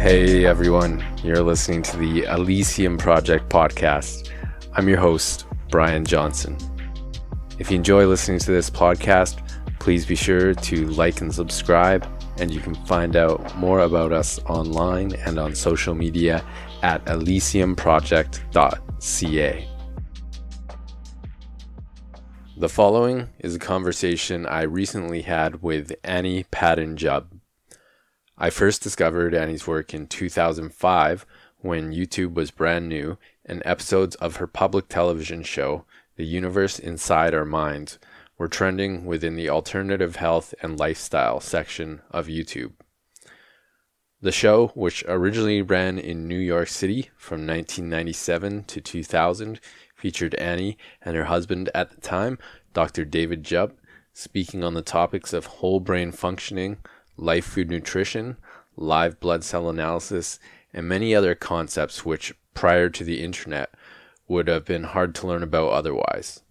Hey everyone, you're listening to the Elysium Project podcast. I'm your host, Brian Johnson. If you enjoy listening to this podcast, please be sure to like and subscribe, and you can find out more about us online and on social media at elysiumproject.ca. The following is a conversation I recently had with Annie Patton Jubb. I first discovered Annie's work in 2005 when YouTube was brand new and episodes of her public television show, The Universe Inside Our Minds, were trending within the alternative health and lifestyle section of YouTube. The show, which originally ran in New York City from 1997 to 2000, featured Annie and her husband at the time, Dr. David Jubb, speaking on the topics of whole brain functioning, life food nutrition, live blood cell analysis, and many other concepts which, prior to the internet, would have been hard to learn about otherwise.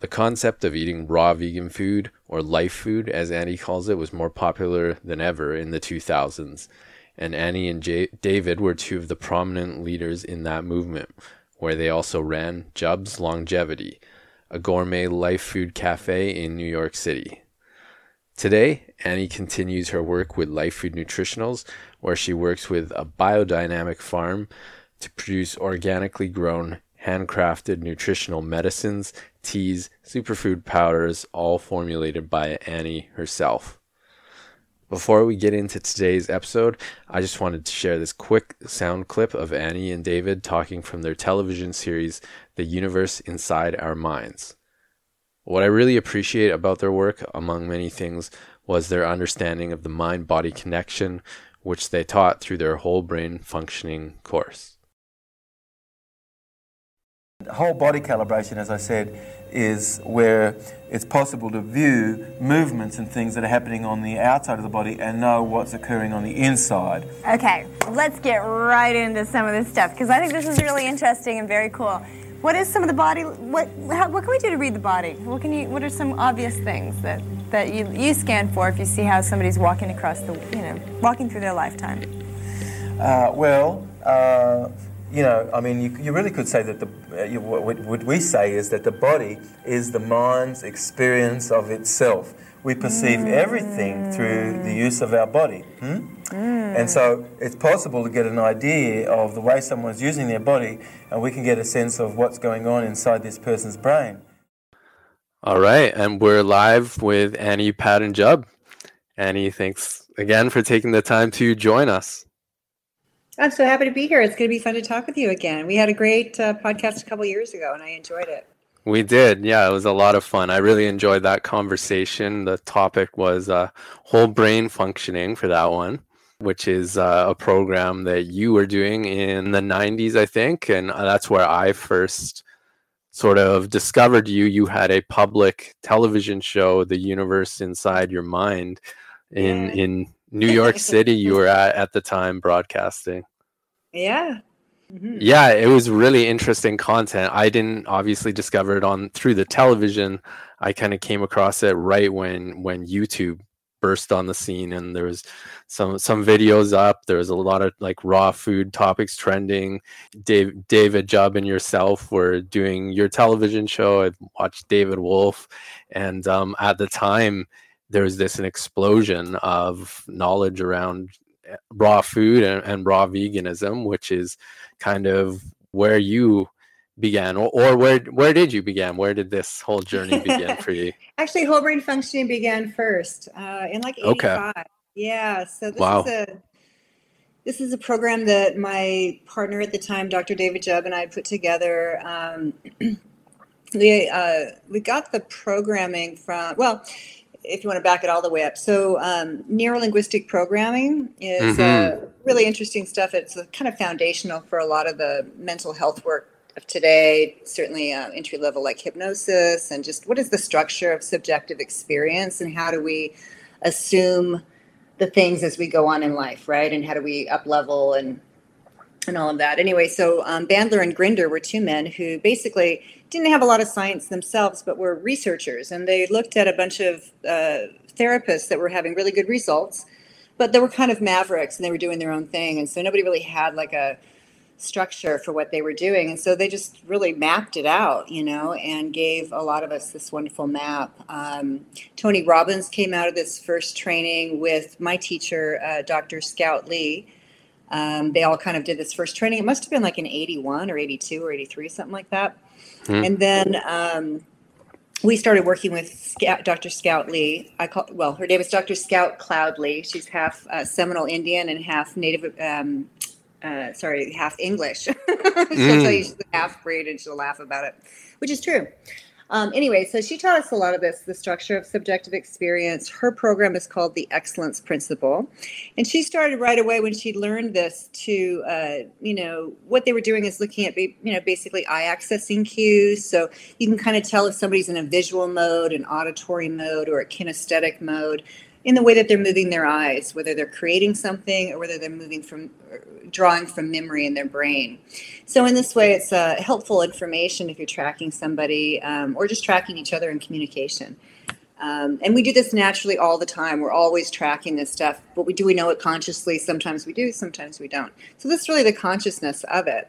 The concept of eating raw vegan food, or life food as Annie calls it, was more popular than ever in the 2000s, and Annie and J- David were two of the prominent leaders in that movement, where they also ran Jubb's Longevity, a gourmet life food cafe in New York City. Today, Annie continues her work with Life Food Nutritionals, where she works with a biodynamic farm to produce organically grown, handcrafted nutritional medicines, teas, superfood powders, all formulated by Annie herself. Before we get into today's episode, I just wanted to share this quick sound clip of Annie and David talking from their television series, The Universe Inside Our Minds. What I really appreciate about their work, among many things, was their understanding of the mind body connection, which they taught through their whole brain functioning course. Whole body calibration, as I said, is where it's possible to view movements and things that are happening on the outside of the body and know what's occurring on the inside. Okay, let's get right into some of this stuff because I think this is really interesting and very cool. What is some of the body? What how, what can we do to read the body? What can you? What are some obvious things that that you you scan for if you see how somebody's walking across the you know walking through their lifetime? Uh, well. Uh, you know, I mean, you, you really could say that the uh, you, what, what we say is that the body is the mind's experience of itself. We perceive mm. everything through the use of our body. Hmm? Mm. And so it's possible to get an idea of the way someone's using their body, and we can get a sense of what's going on inside this person's brain. All right, and we're live with Annie Patton Jubb. Annie, thanks again for taking the time to join us. I'm so happy to be here. It's going to be fun to talk with you again. We had a great uh, podcast a couple years ago, and I enjoyed it. We did. Yeah, it was a lot of fun. I really enjoyed that conversation. The topic was uh, whole brain functioning for that one, which is uh, a program that you were doing in the 90s, I think. And uh, that's where I first sort of discovered you. You had a public television show, The Universe Inside Your Mind, in, yeah. in New York City, you were at at the time broadcasting. Yeah. Mm-hmm. Yeah, it was really interesting content. I didn't obviously discover it on through the television. I kind of came across it right when when YouTube burst on the scene and there was some some videos up there was a lot of like raw food topics trending dave david jubb and yourself were doing your television show i watched david wolfe and um, at the time there was this an explosion of knowledge around raw food and, and raw veganism which is kind of where you began or, or, where where did you begin where did this whole journey begin for you actually whole brain functioning began first uh, in like 85 okay. yeah so this wow. is a this is a program that my partner at the time dr david jubb and i put together um, we uh, we got the programming from well if you want to back it all the way up. So, um, neurolinguistic programming is mm-hmm. uh, really interesting stuff. It's kind of foundational for a lot of the mental health work of today. Certainly, uh, entry level like hypnosis, and just what is the structure of subjective experience, and how do we assume the things as we go on in life, right? And how do we up level and and all of that. Anyway, so um, Bandler and Grinder were two men who basically didn't have a lot of science themselves, but were researchers, and they looked at a bunch of uh, therapists that were having really good results but they were kind of mavericks and they were doing their own thing. And so nobody really had like a structure for what they were doing. And so they just really mapped it out, you know, and gave a lot of us this wonderful map. Um, Tony Robbins came out of this first training with my teacher, uh, Dr. Scout Lee. Um, they all kind of did this first training. It must have been like in 81 or 82 or 83, something like that. Hmm. And then um, we started working with Scout, Dr. Scout Lee. I call well, her name is Dr. Scout Cloud Lee. She's half uh, Seminole Indian and half Native um, uh, sorry, half English. she'll mm. tell you she's half breed and she'll laugh about it, which is true. Um, anyway, so she taught us a lot of this, the structure of subjective experience. Her program is called the Excellence Principle. And she started right away when she learned this to, uh, you know, what they were doing is looking at, you know, basically eye accessing cues. So you can kind of tell if somebody's in a visual mode, an auditory mode, or a kinesthetic mode in the way that they're moving their eyes, whether they're creating something or whether they're moving from drawing from memory in their brain. So in this way, it's uh, helpful information if you're tracking somebody um, or just tracking each other in communication. Um, and we do this naturally all the time. We're always tracking this stuff, but we do we know it consciously? Sometimes we do, sometimes we don't. So that's really the consciousness of it.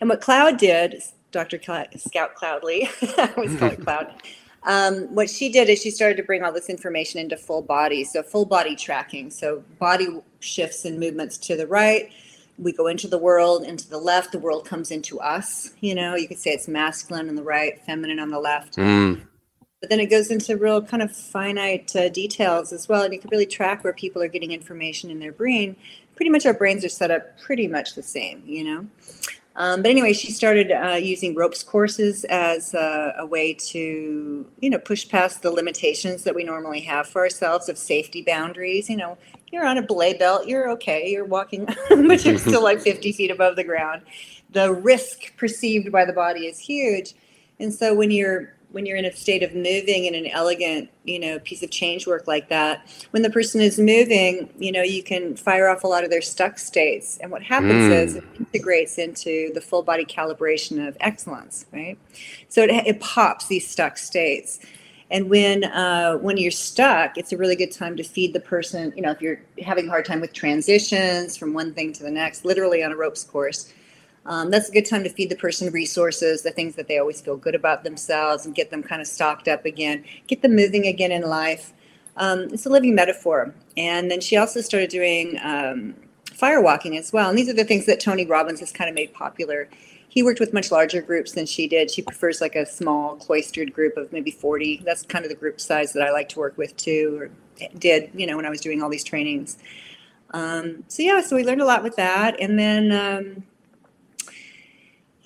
And what Cloud did, Dr. Scout Cloud Lee, I always call it Cloud. Um, what she did is she started to bring all this information into full body, so full body tracking. So body shifts and movements to the right. We go into the world, into the left. The world comes into us. You know, you could say it's masculine on the right, feminine on the left. Mm. But then it goes into real kind of finite uh, details as well, and you can really track where people are getting information in their brain. Pretty much, our brains are set up pretty much the same. You know. Um, but anyway, she started uh, using ropes courses as a, a, way to, you know, push past the limitations that we normally have for ourselves of safety boundaries. You know, you're on a belay belt, you're okay, you're walking, but you're still like 50 feet above the ground. The risk perceived by the body is huge. And so when you're when you're in a state of moving in an elegant, you know, piece of change work like that, when the person is moving, you know, you can fire off a lot of their stuck states. And what happens mm. is it integrates into the full body calibration of excellence, right? So it, it pops these stuck states. And when uh, when you're stuck, it's a really good time to feed the person. You know, if you're having a hard time with transitions from one thing to the next, literally on a ropes course, um, that's a good time to feed the person resources, the things that they always feel good about themselves, and get them kind of stocked up again, get them moving again in life. Um, it's a living metaphor. And then she also started doing um, fire walking as well. And these are the things that Tony Robbins has kind of made popular. He worked with much larger groups than she did. She prefers like a small cloistered group of maybe 40. That's kind of the group size that I like to work with too, or did, you know, when I was doing all these trainings. Um, so yeah, so we learned a lot with that. And then um,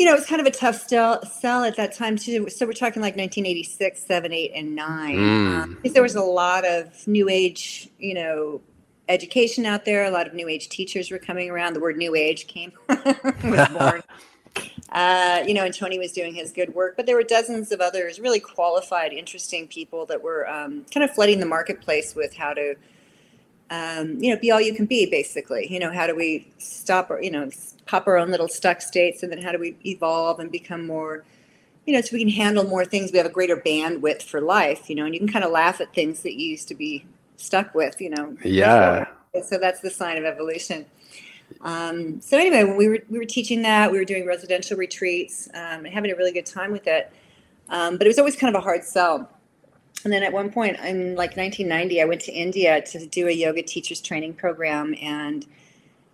you know, it was kind of a tough sell, sell at that time too. So we're talking like 1986, seven, eight, and nine. Mm. Um, there was a lot of new age, you know, education out there. A lot of new age teachers were coming around. The word new age came was born. uh, you know, and Tony was doing his good work, but there were dozens of others, really qualified, interesting people that were um, kind of flooding the marketplace with how to um, you know, be all you can be, basically. You know, how do we stop, or, you know, pop our own little stuck states, and then how do we evolve and become more, you know, so we can handle more things. We have a greater bandwidth for life, you know, and you can kind of laugh at things that you used to be stuck with, you know. Yeah. So that's the sign of evolution. Um, so anyway, when we were we were teaching that, we were doing residential retreats um, and having a really good time with it. Um, but it was always kind of a hard sell and then at one point in like 1990 i went to india to do a yoga teachers training program and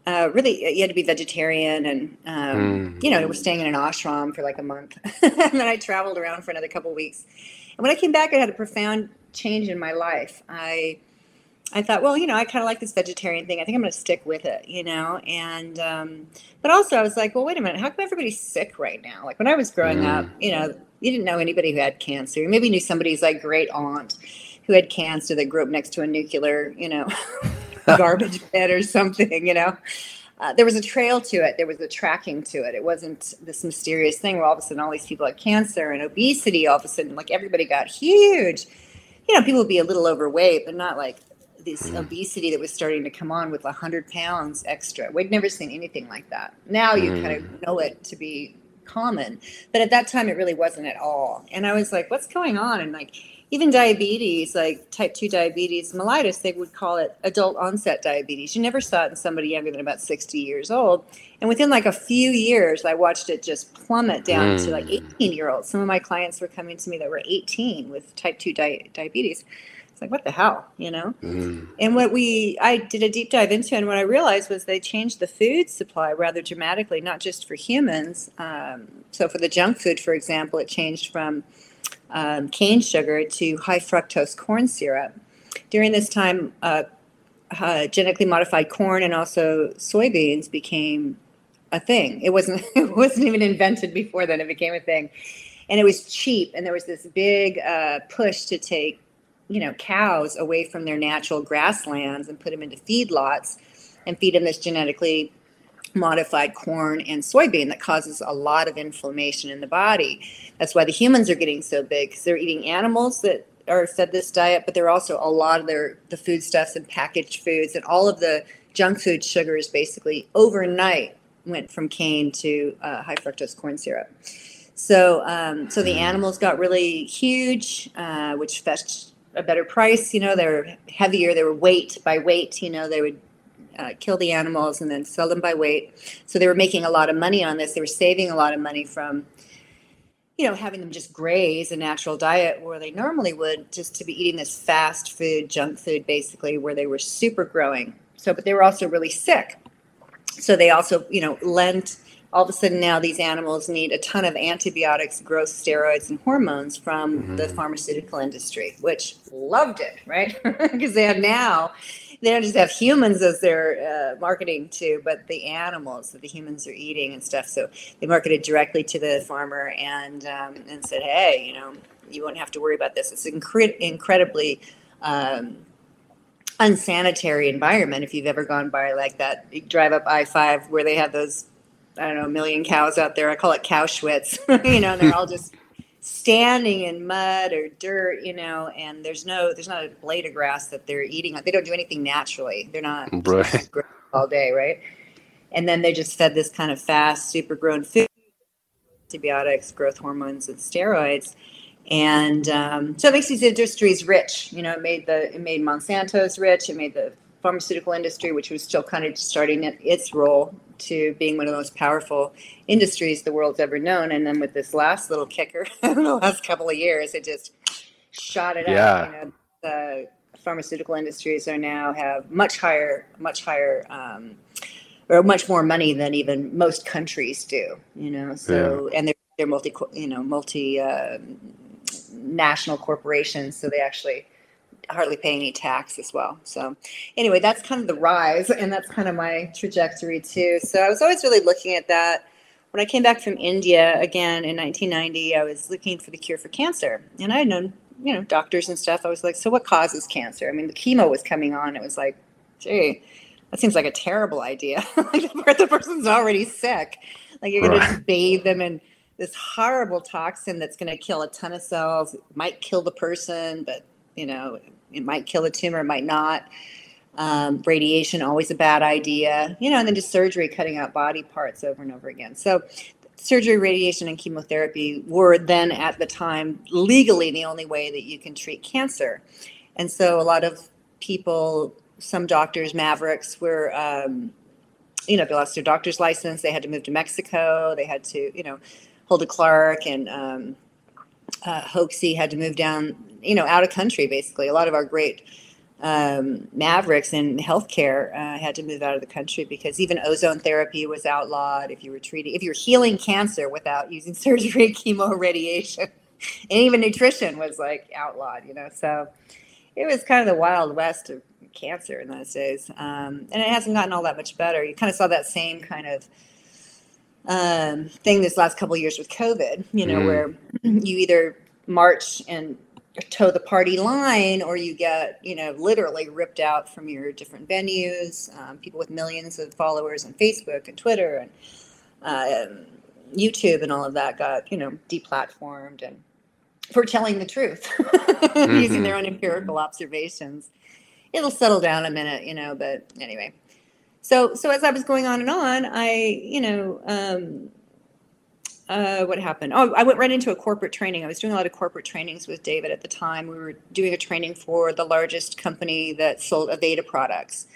uh, really you had to be vegetarian and um, mm. you know we're staying in an ashram for like a month and then i traveled around for another couple weeks and when i came back i had a profound change in my life i I thought, well, you know, I kind of like this vegetarian thing. I think I'm going to stick with it, you know. And um, but also, I was like, well, wait a minute, how come everybody's sick right now? Like when I was growing mm. up, you know, you didn't know anybody who had cancer. You maybe knew somebody's like great aunt who had cancer that grew up next to a nuclear, you know, garbage pit or something, you know. Uh, there was a trail to it. There was a tracking to it. It wasn't this mysterious thing where all of a sudden all these people had cancer and obesity. All of a sudden, like everybody got huge. You know, people would be a little overweight, but not like this mm. obesity that was starting to come on with 100 pounds extra. We'd never seen anything like that. Now you mm. kind of know it to be common. But at that time, it really wasn't at all. And I was like, what's going on? And like, even diabetes, like type 2 diabetes, mellitus, they would call it adult onset diabetes. You never saw it in somebody younger than about 60 years old. And within like a few years, I watched it just plummet down mm. to like 18 year olds. Some of my clients were coming to me that were 18 with type 2 di- diabetes. It's like, what the hell, you know? Mm. And what we, I did a deep dive into, and what I realized was they changed the food supply rather dramatically, not just for humans. Um, so for the junk food, for example, it changed from um, cane sugar to high fructose corn syrup. During this time, uh, uh, genetically modified corn and also soybeans became a thing. It wasn't it wasn't even invented before then. It became a thing, and it was cheap. And there was this big uh, push to take, you know, cows away from their natural grasslands and put them into feedlots and feed them this genetically modified corn and soybean that causes a lot of inflammation in the body. That's why the humans are getting so big because they're eating animals that are fed this diet, but they're also a lot of their the foodstuffs and packaged foods and all of the junk food sugars basically overnight went from cane to uh, high fructose corn syrup. So, um, so the animals got really huge, uh, which fetched a better price. You know, they're heavier. They were weight by weight. You know, they would uh, kill the animals and then sell them by weight. So they were making a lot of money on this. They were saving a lot of money from, you know, having them just graze a natural diet where they normally would, just to be eating this fast food, junk food, basically, where they were super growing. So, but they were also really sick. So they also, you know, lent. All of a sudden now these animals need a ton of antibiotics, growth steroids, and hormones from mm-hmm. the pharmaceutical industry, which loved it, right? Because they have now they don't just have humans as their uh, marketing to, but the animals that the humans are eating and stuff. So they marketed directly to the farmer and um, and said, hey, you know, you won't have to worry about this. It's incre- incredibly um, unsanitary environment. If you've ever gone by like that, drive up I five where they have those. I don't know, a million cows out there. I call it cow schwitz. you know, they're all just standing in mud or dirt, you know, and there's no, there's not a blade of grass that they're eating. They don't do anything naturally. They're not right. all day, right? And then they just fed this kind of fast, super grown food, antibiotics, growth hormones, and steroids. And um, so it makes these industries rich. You know, it made the it made Monsanto's rich. It made the pharmaceutical industry, which was still kind of starting its role to being one of the most powerful industries the world's ever known. And then with this last little kicker, in the last couple of years, it just shot it yeah. up. You know, the pharmaceutical industries are now have much higher, much higher, um, or much more money than even most countries do. You know, so yeah. and they're they're multi, you know, multi uh, national corporations, so they actually hardly pay any tax as well. So anyway, that's kind of the rise and that's kind of my trajectory too. So I was always really looking at that. When I came back from India again in 1990, I was looking for the cure for cancer. And I had known, you know, doctors and stuff. I was like, so what causes cancer? I mean, the chemo was coming on. It was like, gee, that seems like a terrible idea. like the person's already sick. Like you're going right. to bathe them in this horrible toxin that's going to kill a ton of cells, It might kill the person, but you know, it might kill a tumor, it might not. Um, radiation, always a bad idea, you know, and then just surgery, cutting out body parts over and over again. So, surgery, radiation, and chemotherapy were then at the time legally the only way that you can treat cancer. And so, a lot of people, some doctors, mavericks, were, um, you know, they lost their doctor's license. They had to move to Mexico. They had to, you know, Hulda Clark and um, uh, Hoxsey had to move down you know, out of country basically. A lot of our great um, mavericks in healthcare uh, had to move out of the country because even ozone therapy was outlawed. If you were treating, if you were healing cancer without using surgery, chemo, radiation, and even nutrition was like outlawed. You know, so it was kind of the wild west of cancer in those days, um, and it hasn't gotten all that much better. You kind of saw that same kind of um, thing this last couple years with COVID. You know, mm. where you either march and toe the party line or you get you know literally ripped out from your different venues um, people with millions of followers on facebook and twitter and uh, youtube and all of that got you know deplatformed and for telling the truth mm-hmm. using their own empirical observations it'll settle down a minute you know but anyway so so as i was going on and on i you know um, uh, what happened? Oh, I went right into a corporate training. I was doing a lot of corporate trainings with David at the time. We were doing a training for the largest company that sold Aveda products.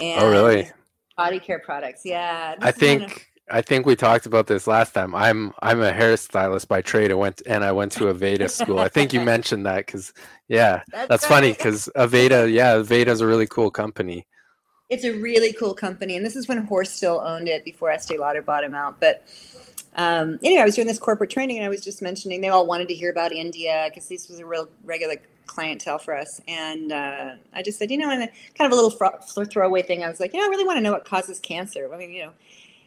And oh, really? Body care products. Yeah. I think. I think we talked about this last time. I'm I'm a hairstylist by trade. I went and I went to Aveda school. I think you mentioned that because yeah, that's, that's funny because Aveda, yeah, Aveda is a really cool company. It's a really cool company, and this is when Horst still owned it before Estee Lauder bought him out. But um, anyway, I was doing this corporate training, and I was just mentioning they all wanted to hear about India because this was a real regular clientele for us. And uh, I just said, you know, and kind of a little fr- throwaway thing. I was like, you know, I really want to know what causes cancer. I mean, you know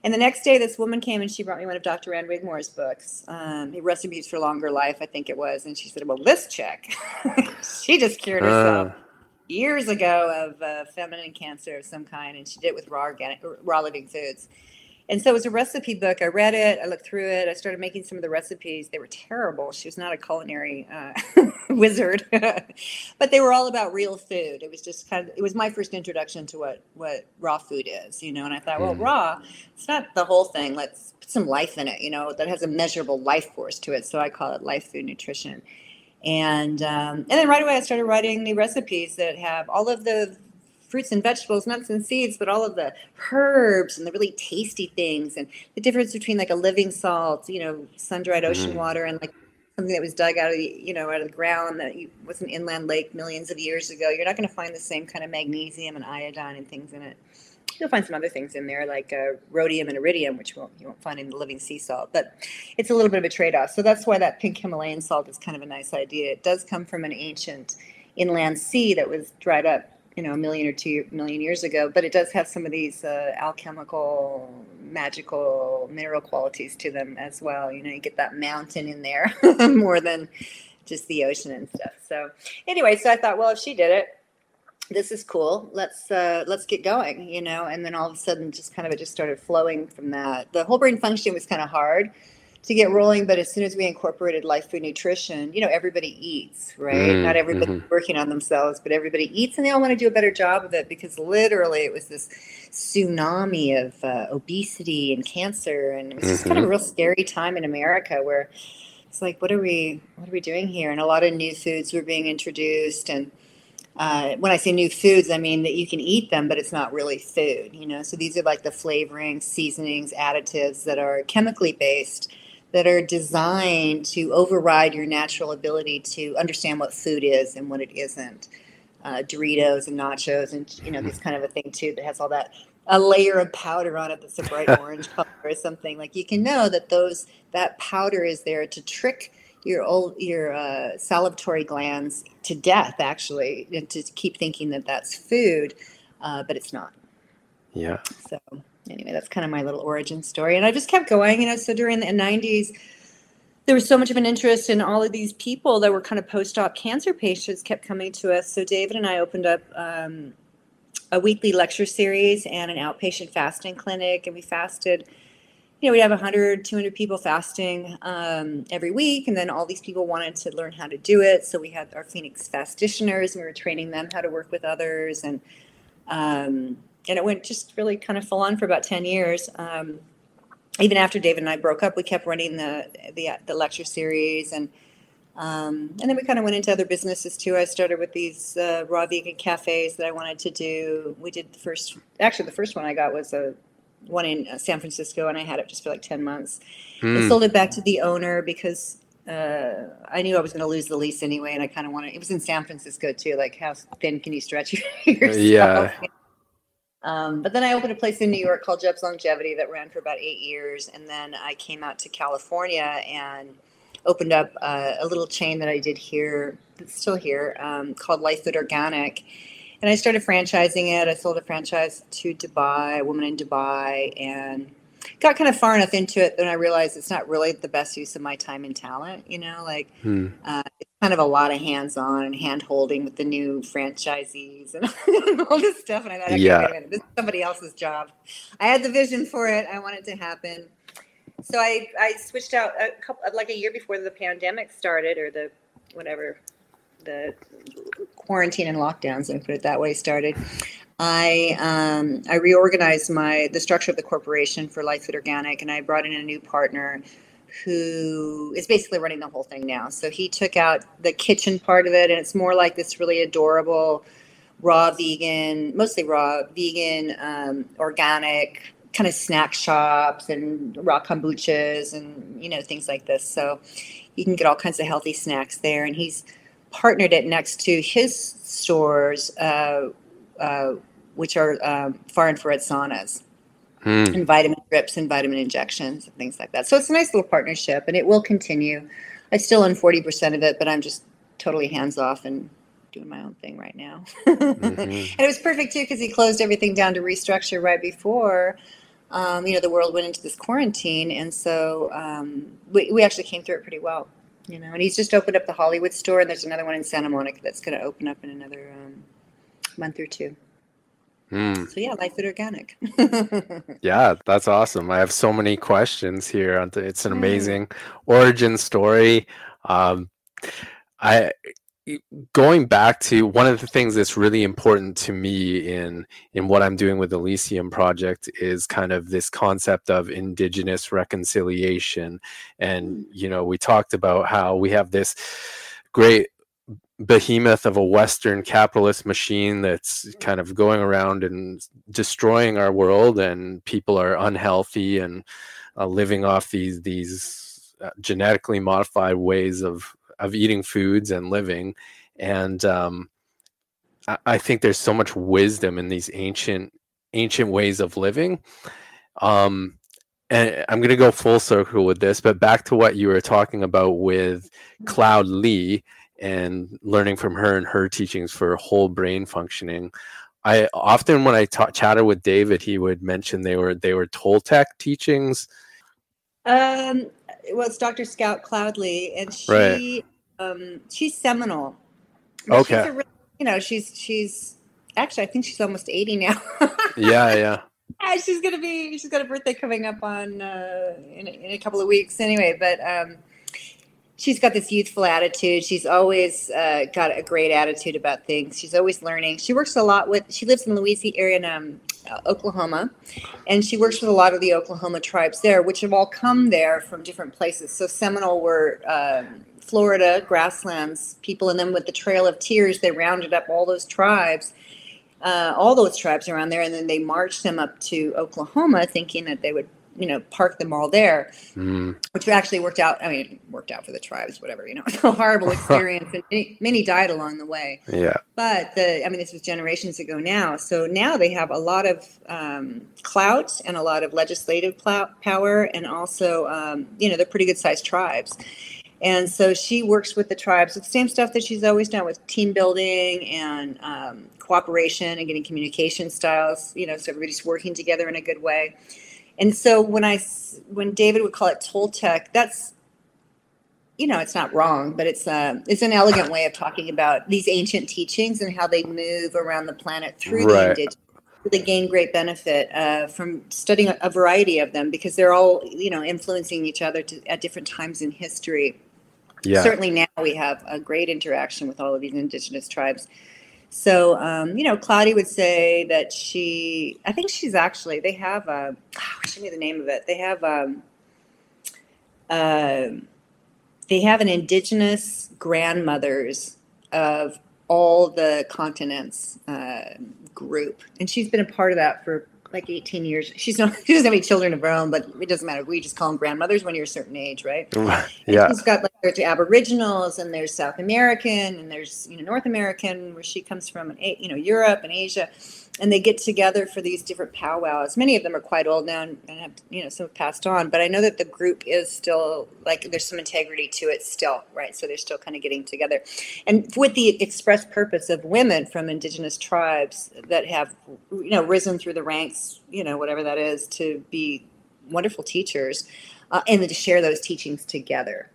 and the next day, this woman came and she brought me one of Dr. Ann Wigmore's books, um, Recipes for Longer Life, I think it was. And she said, Well, this check. she just cured herself uh. years ago of uh, feminine cancer of some kind, and she did it with raw organic, raw living foods. And so it was a recipe book. I read it, I looked through it, I started making some of the recipes. They were terrible. She was not a culinary uh, wizard, but they were all about real food. It was just kind of, it was my first introduction to what, what raw food is, you know. And I thought, well, mm. raw, it's not the whole thing. Let's put some life in it, you know, that has a measurable life force to it. So I call it life food nutrition. And um, and then right away I started writing new recipes that have all of the fruits and vegetables, nuts and seeds, but all of the herbs and the really tasty things and the difference between like a living salt, you know, sun-dried ocean mm. water and like something that was dug out of the, you know, out of the ground that was an inland lake millions of years ago. You're not going to find the same kind of magnesium and iodine and things in it. You'll find some other things in there like uh, rhodium and iridium, which you won't, you won't find in the living sea salt. But it's a little bit of a trade-off. So that's why that pink Himalayan salt is kind of a nice idea. It does come from an ancient inland sea that was dried up you know a million or two million years ago but it does have some of these uh, alchemical magical mineral qualities to them as well. You know you get that mountain in there more than just the ocean and stuff. So anyway so i thought well if she did it this is cool. Let's uh, let's get going you know? And then all of a sudden just kind of it just started flowing from that. The whole brain function was kind of hard to get rolling. But as soon as we incorporated life food nutrition, you know, everybody eats, right? Mm, Not everybody mm-hmm. working on themselves, but everybody eats and they all want to do a better job of it because literally it was this tsunami of uh, obesity and cancer. And it was just mm-hmm. kind of a mm-hmm. real scary time in America where it's like, what are we, what are we doing here? And a lot of new foods were being introduced and, uh, when I say new foods, I mean that you can eat them, but it's not really food, you know. So these are like the flavorings, seasonings, additives that are chemically based that are designed to override your natural ability to understand what food is and what it isn't. Uh, Doritos and nachos, and you know, this kind of a thing too that has all that a layer of powder on it that's a bright orange color or something. Like you can know that those that powder is there to trick your old your uh, salivatory glands to death, actually, and to keep thinking that that's food, uh, but it's not. Yeah. So anyway, that's kind of my little origin story. And I just kept going, you know. So during the 90s, there was so much of an interest in all of these people that were kind of post-op cancer patients kept coming to us. So David and I opened up um, a weekly lecture series and an outpatient fasting clinic, and we fasted. You know, we'd have 100, 200 people fasting um, every week, and then all these people wanted to learn how to do it. So we had our Phoenix fastitioners, and we were training them how to work with others, and um, and it went just really kind of full on for about 10 years. Um, even after David and I broke up, we kept running the, the, the lecture series and, um, and then we kind of went into other businesses too. I started with these uh, raw vegan cafes that I wanted to do. We did the first, actually the first one I got was a one in uh, San Francisco and I had it just for like 10 months. Mm. I sold it back to the owner because uh, I knew I was going to lose the lease anyway, and I kind of wanted. It was in San Francisco too. Like, how thin can you stretch yourself? Yeah, um, but then I opened a place in New York called Jubb's Longevity that ran for about eight years. And then I came out to California and opened up uh, a little chain that I did here, that's still here, um, called Life Food Organic. And I started franchising it. I sold a franchise to Dubai, a woman in Dubai, and got kind of far enough into it that I realized it's not really the best use of my time and talent. You know, like hmm. uh, it's kind of a lot of hands-on and hand-holding with the new franchisees and, all this stuff. And I thought, okay, yeah. this is somebody else's job. I had the vision for it. I wanted to happen. So I, I switched out a couple, like a year before the pandemic started or the whatever the quarantine and lockdowns, and put it that way, started. I um, I reorganized my the structure of the corporation for Life Food Organic, and I brought in a new partner who is basically running the whole thing now. So he took out the kitchen part of it, and it's more like this really adorable raw vegan, mostly raw vegan, um, organic kind of snack shops and raw kombuchas and you know things like this. So you can get all kinds of healthy snacks there, and he's partnered it next to his stores, uh, uh, which are um, far infrared saunas. Mm. And vitamin drips and vitamin injections and things like that. So it's a nice little partnership and it will continue. I still own 40% of it, but I'm just totally hands off and doing my own thing right now. mm-hmm. And it was perfect too because he closed everything down to restructure right before. Um, you know, the world went into this quarantine, and so um, we, we actually came through it pretty well. You know, and he's just opened up the Hollywood store, and there's another one in Santa Monica that's going to open up in another um, month or two. Mm. So yeah, life food organic. yeah, that's awesome. I have so many questions here. It's an amazing mm. origin story. Um, I going back to one of the things that's really important to me in in what I'm doing with the Elysium project is kind of this concept of indigenous reconciliation and you know we talked about how we have this great behemoth of a western capitalist machine that's kind of going around and destroying our world and people are unhealthy and uh, living off these these uh, genetically modified ways of of eating foods and living. And um, I, I, think there's so much wisdom in these ancient ancient ways of living. Um, and I'm going to go full circle with this, but back to what you were talking about with Cloud Lee and learning from her and her teachings for whole brain functioning. I often, when I ta- chatted with David, he would mention they were they were Toltec teachings. Um, well, it's Dr. Scout Cloud Lee, and she right um, she's Seminole. okay. She's really, you know, she's she's actually I think she's almost eighty now. yeah, yeah. And she's gonna be she's got a birthday coming up on uh, in, a, in a couple of weeks anyway. But um, she's got this youthful attitude. She's always uh, got a great attitude about things. She's always learning. She works a lot with. She lives in the Louisiana area in um, Oklahoma, and she works with a lot of the Oklahoma tribes there, which have all come there from different places. So Seminole were. Um, Florida grasslands people, and then with the Trail of Tears, they rounded up all those tribes, uh, all those tribes around there, and then they marched them up to Oklahoma, thinking that they would, you know, park them all there, mm. which actually worked out. I mean, worked out for the tribes, whatever, you know, it's a horrible experience, and many, many died along the way. Yeah. But the, I mean, this was generations ago now, so now they have a lot of um, clout and a lot of legislative power, and also, um, you know, they're pretty good sized tribes and so she works with the tribes with the same stuff that she's always done with team building and um, cooperation and getting communication styles, you know, so everybody's working together in a good way. And so when I, when David would call it Toltec, that's, you know, it's not wrong, but it's uh, it's an elegant way of talking about these ancient teachings and how they move around the planet through right. the indigenous they gain great benefit uh, from studying a, a, variety of them because they're all you know influencing each other to, at different times in history yeah. certainly now we have a great interaction with all of these indigenous tribes. So, um, you know, Cloudy would say that she, I think she's actually, they have, a, oh, show me the name of it. They have, um, uh, they have an indigenous grandmothers of all the continents uh, group. And she's been a part of that for like 18 years. She's not, she doesn't have any children of her own, but it doesn't matter. We just call them grandmothers when you're a certain age, right? yeah. she's got like there's Aboriginals and there's South American and there's you know North American where she comes from, and you know Europe and Asia and they get together for these different powwows. Many of them are quite old now and have, you know, some have passed on, but I know that the group is still like there's some integrity to it still, right? So they're still kind of getting together. And with the express purpose of women from indigenous tribes that have, you know, risen through the ranks, you know, whatever that is, to be wonderful teachers uh, and to share those teachings together.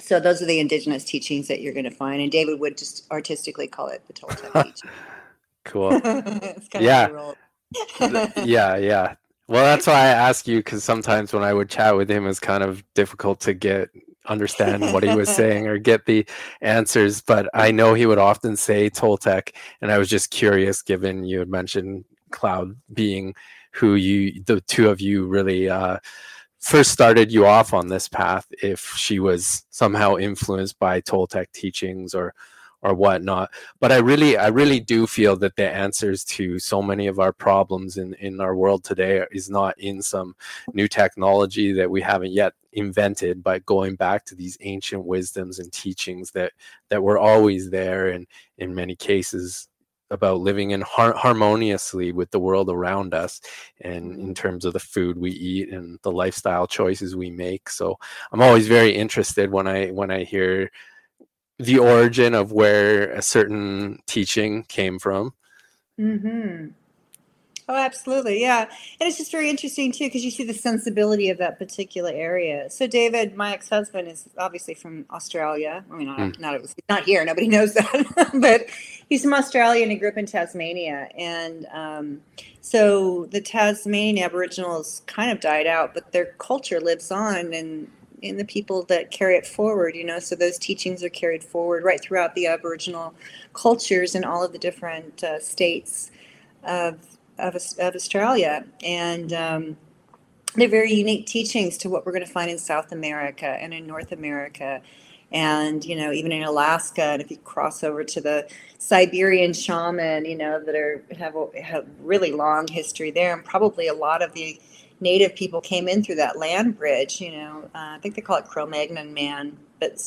So those are the indigenous teachings that you're going to find. And David would just artistically call it the Toltec teaching. Cool. yeah. yeah, yeah. Well, that's why I ask you because sometimes when I would chat with him, it's kind of difficult to get understand what he was saying or get the answers. But I know he would often say Toltec, and I was just curious, given you had mentioned Cloud being who you, the two of you, really uh, first started you off on this path if she was somehow influenced by Toltec teachings or or whatnot. But I really, I really do feel that the answers to so many of our problems in, in our world today is not in some new technology that we haven't yet invented, but going back to these ancient wisdoms and teachings that that were always there and in many cases about living in har- harmoniously with the world around us and in terms of the food we eat and the lifestyle choices we make so i'm always very interested when i when i hear the origin of where a certain teaching came from. Mm-hmm. Oh, absolutely. Yeah. And it's just very interesting, too, because you see the sensibility of that particular area. So, David, my ex husband, is obviously from Australia. I mean, not, mm. not, not here, nobody knows that, but he's from Australia and he grew up in Tasmania. And um, so the Tasmanian Aboriginals kind of died out, but their culture lives on. And in the people that carry it forward, you know. So those teachings are carried forward right throughout the Aboriginal cultures in all of the different uh, states of, of, of, Australia. And um, they're very unique teachings to what we're going to find in South America and in North America. And, you know, even in Alaska, and if you cross over to the Siberian shaman, you know, that are have, have really long history there, and probably a lot of the native people came in through that land bridge. You know, uh, I think they call it Cro-Magnon man, but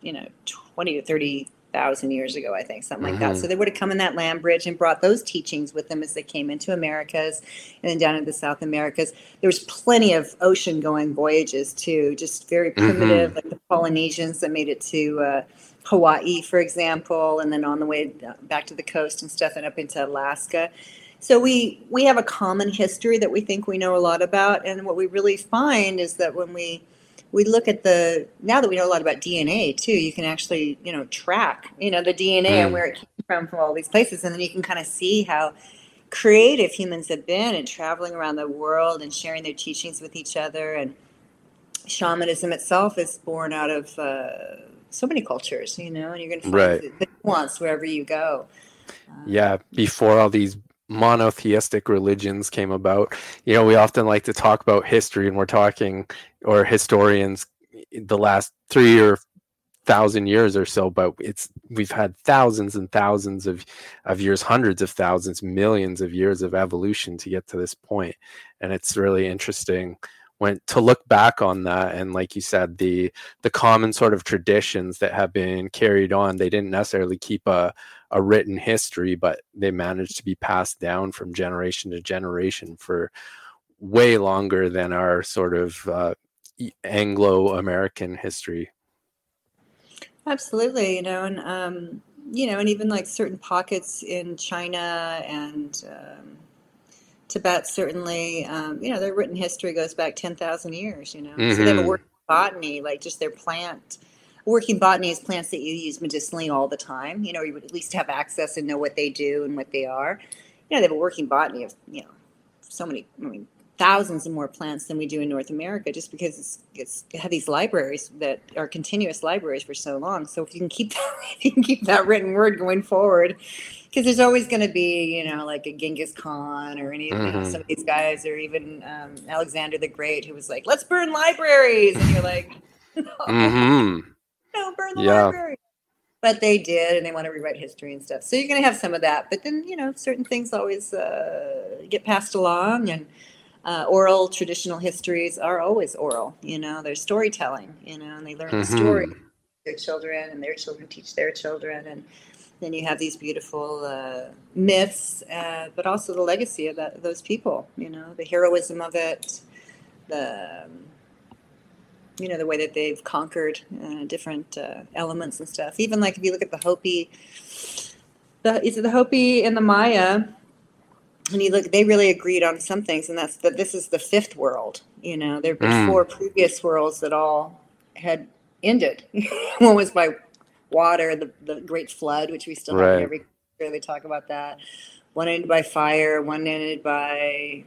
you know, twenty to thirty thousand years ago, I think, something mm-hmm. like that. Mm-hmm. So they would have come in that land bridge and brought those teachings with them as they came into Americas and then down into the South Americas. There was plenty of ocean going voyages too, just very mm-hmm. primitive, mm-hmm. like the Polynesians that made it to uh, Hawaii, for example, and then on the way back to the coast and stuff and up into Alaska. So we we have a common history that we think we know a lot about, and what we really find is that when we we look at the now that we know a lot about DNA too, you can actually you know track you know the DNA mm. and where it came from from all these places, and then you can kind of see how creative humans have been and traveling around the world and sharing their teachings with each other and shamanism itself is born out of uh, so many cultures you know and you're going to find right. the nuance wherever you go yeah before all these monotheistic religions came about. You know, we often like to talk about history, and we're talking, or historians, the last three or thousand years or so, but it's we've had thousands and thousands of of years, hundreds of thousands, millions of years of evolution to get to this point. and it's really interesting when to look back on that and like you said the the common sort of traditions that have been carried on they didn't necessarily keep a a written history, but they managed to be passed down from generation to generation for way longer than our sort of uh, Anglo American history. Absolutely, you know, and um, you know, and even like certain pockets in China and um, Tibet, certainly, um, you know, their written history goes back ten thousand years. You know, mm-hmm. so they have a mm-hmm. work botany, like just their plant working botany is plants that you use medicinally all the time. You know, you would at least have access and know what they do and what they are. You know, they have a working botany of, you know, so many, I mean, thousands of more plants than we do in North America just because it's, it's have these libraries that are continuous libraries for so long. So if you can keep that, you can keep that written word going forward, because there's always going to be, you know, like a Genghis Khan or any, mm-hmm. you know, some of these guys, or even um, Alexander the Great, who was like, "Let's burn libraries," and you're like, no. mm-hmm no, burn the yeah. library. But they did, and they want to rewrite history and stuff. So you're going to have some of that. But then, you know, certain things always uh, get passed along, and uh, oral traditional histories are always oral. You know, there's storytelling. You know, and they learn mm-hmm. the story their children, and their children teach their children, and then you have these beautiful uh, myths, uh, but also the legacy of that, those people. You know, the heroism of it, the um, you know the way that they've conquered uh, different uh, elements and stuff. Even like if you look at the Hopi, the is it the Hopi and the Maya, and you look, they really agreed on some things, and that's that this is the fifth world. You know, there were mm. four previous worlds that all had ended. One was by water, the the Great Flood, which we still right. have every. They talk about that. One ended by fire. One ended by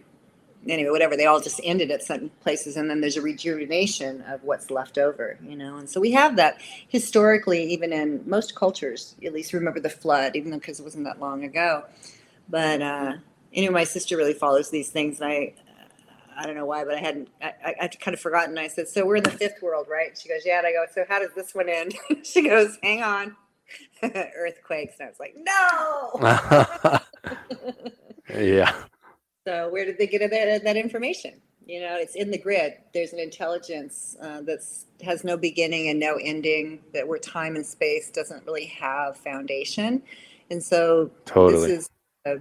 anyway, whatever, they all just ended at certain places, and then there's a rejuvenation of what's left over, you know. And so we have that historically, even in most cultures, at least remember the flood, even though because it wasn't that long ago. But uh, anyway, my sister really follows these things, and I I don't know why, but I hadn't, I, I, I'd kind of forgotten. I said, so we're in the fifth world, right? She goes, yeah. And I go, so how does this one end? she goes, hang on. Earthquakes. And I was like, no. yeah. So where did they get that, that information? You know, it's in the grid. There's an intelligence uh, that has no beginning and no ending, that where time and space doesn't really have foundation. And so totally. this is a,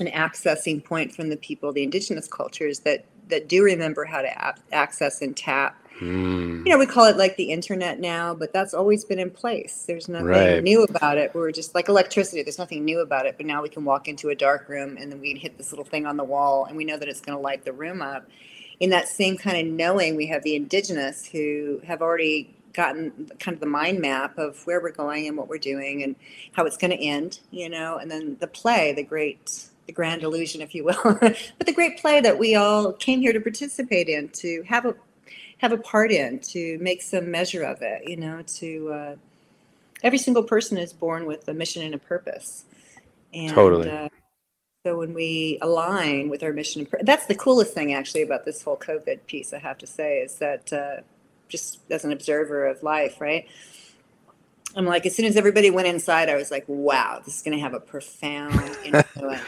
an accessing point from the people, the indigenous cultures that that do remember how to a- access and tap. Mm. You know, we call it like the internet now, but that's always been in place. There's nothing Right. new about it. We're just like electricity. There's nothing new about it, but now we can walk into a dark room and then we can hit this little thing on the wall and we know that it's going to light the room up. In that same kind of knowing, we have the indigenous who have already gotten kind of the mind map of where we're going and what we're doing and how it's going to end, you know, and then the play, the great, the grand illusion, if you will, but the great play that we all came here to participate in, to have a have a part in, to make some measure of it, you know, to uh, every single person is born with a mission and a purpose. And, Totally. Uh, so when we align with our mission, and pur- that's the coolest thing actually about this whole COVID piece. I have to say is that uh, just as an observer of life, right? I'm like, as soon as everybody went inside, I was like, wow, this is going to have a profound influence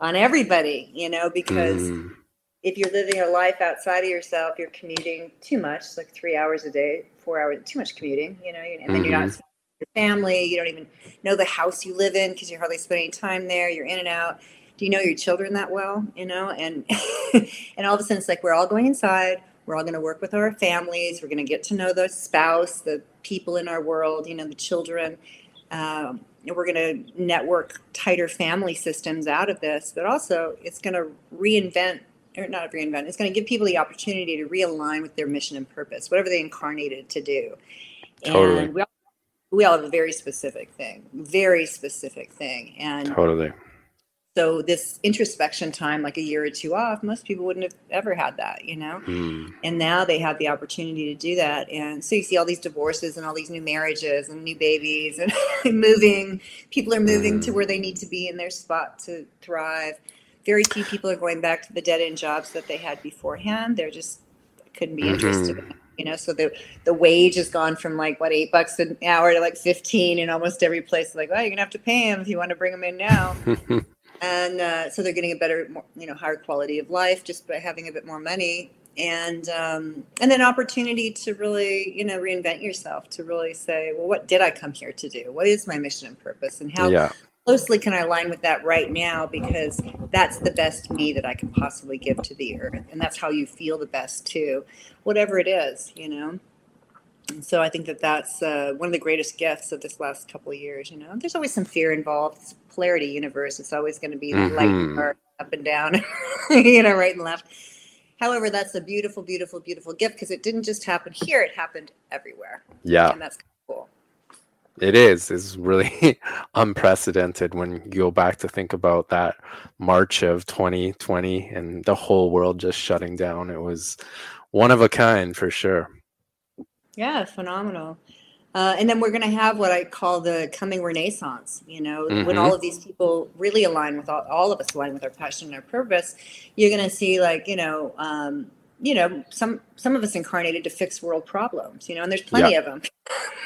on everybody, you know, because Mm. If you're living a life outside of yourself, you're commuting too much, it's like three hours a day, four hours, too much commuting, you know, and then you're not Mhm. your family, you don't even know the house you live in because you're hardly spending time there, you're in and out. Do you know your children that well, you know? And and all of a sudden it's like we're all going inside, we're all going to work with our families, we're going to get to know the spouse, the people in our world, you know, the children. Um, and we're going to network tighter family systems out of this, but also it's going to reinvent or not reinvent, it's going to give people the opportunity to realign with their mission and purpose, whatever they incarnated to do. Totally. And we all, we all have a very specific thing, very specific thing. And Totally. so this introspection time, like a year or two off, most people wouldn't have ever had that, you know? Mm. and now they have the opportunity to do that and so you see all these divorces and all these new marriages and new babies and moving people are moving to where they need to be in their spot to thrive very few people are going back to the dead end jobs that they had beforehand. They're just couldn't be interested in you know? So the the wage has gone from like what eight bucks an hour to like 15 in almost every place. Like oh you're gonna have to pay them if you want to bring them in now. And uh, so they're getting a better, more, you know, higher quality of life just by having a bit more money, and um, and then opportunity to really, you know, reinvent yourself to really say, well, what did I come here to do? What is my mission and purpose, and how yeah. Closely can I align with that right now? Because that's the best me that I can possibly give to the earth, and that's how you feel the best too, whatever it is, you know. And so I think that that's uh, one of the greatest gifts of this last couple of years. You know, there's always some fear involved. It's polarity universe. It's always going to be light Mhm. and dark, up and down, you know, right and left. However, that's a beautiful, beautiful, beautiful gift because it didn't just happen here; it happened everywhere, Yeah. and that's cool. It is. It's really unprecedented when you go back to think about that March of 2020 and the whole world just shutting down. It was one of a kind for sure. Yeah, phenomenal. Uh, and then we're going to have what I call the coming renaissance. You know, when Mhm. all of these people really align with all, all of us align with our passion and our purpose, you're going to see like you know, um, you know, some some of us incarnated to fix world problems. You know, and there's plenty of them.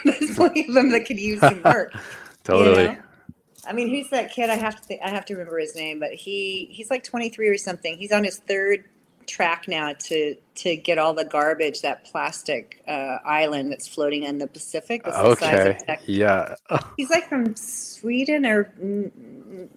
There's plenty of them that could use some work. you Totally. know? I mean, who's that kid? I have to think, I have to remember his name, but he he's like 23 or something. He's on his third track now to to get all the garbage that plastic uh, island that's floating in the Pacific. That's the size Okay. of Texas. Yeah. He's like from Sweden or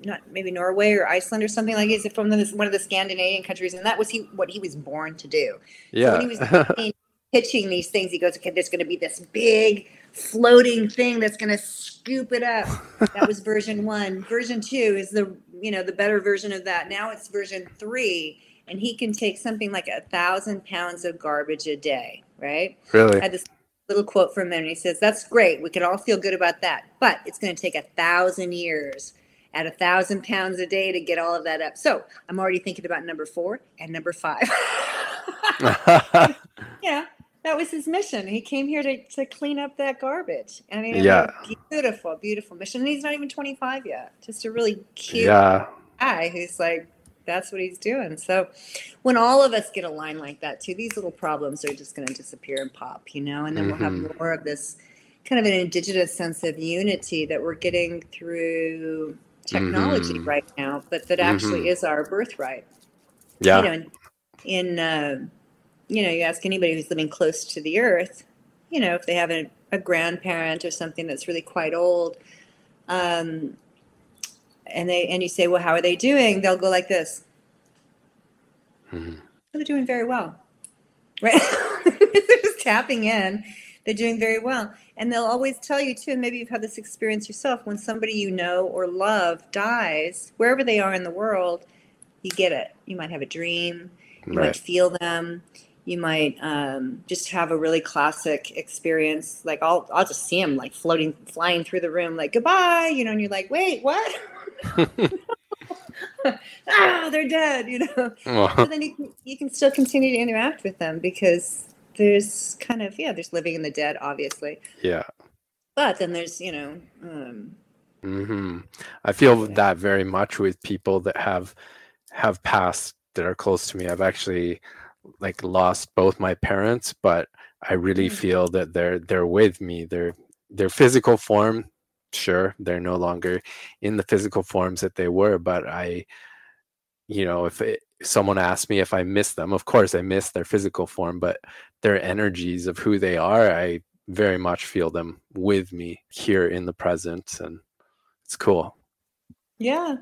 not maybe Norway or Iceland or something like. He's from the, one of the Scandinavian countries, and that was he what he was born to do. So when he was pitching- pitching these things, he goes, "Okay, there's going to be this big floating thing that's going to scoop it up." That was version one. Version two is the you know the better version of that. Now it's version three, and he can take something like a thousand pounds of garbage a day. Right? Really? I had this little quote from him, and he says, "That's great. We can all feel good about that, but it's going to take a thousand years." At a thousand pounds a day to get all of that up. So I'm already thinking about number four and number five. yeah, that was his mission. He came here to, to clean up that garbage. I mean, Yeah. beautiful, beautiful mission. And he's not even 25 yet. Just a really cute yeah. guy who's like that's what he's doing. So when all of us get aligned like that too, these little problems are just going to disappear and pop, you know, and then mm-hmm. we'll have mm-hmm. more of this kind of an indigenous sense of unity that we're getting through technology mm-hmm. right now, but that actually mm-hmm. is our birthright. Yeah. You know, in, in uh, you know, you ask anybody who's living close to the earth, you know, if they have a, a grandparent or something that's really quite old, um, and they and you say, well, how are they doing? They'll go like this. Mm-hmm. They're doing very well, right? They're just tapping in. They're doing very well, and they'll always tell you too. Maybe you've had this experience yourself. When somebody you know or love dies, wherever they are in the world, you get it. You might have a dream. You right. might feel them you might um, just have a really classic experience. Like I'll I'll just see them like floating, flying through the room, like goodbye, you know, and you're like, wait, what? ah, they're dead, you know. But then you can, you can still continue to interact with them because there's kind of yeah, there's living in the dead, obviously. Yeah. But then there's you know. Um, hmm I feel that very much with people that have have passed that are close to me. I've actually like lost both my parents, but I really mm-hmm. feel that they're they're with me. They're their physical form, sure, they're no longer in the physical forms that they were, but I you know, if it, someone asked me if I miss them, of course I miss their physical form, but their energies of who they are, I very much feel them with me here in the present and it's cool. Yeah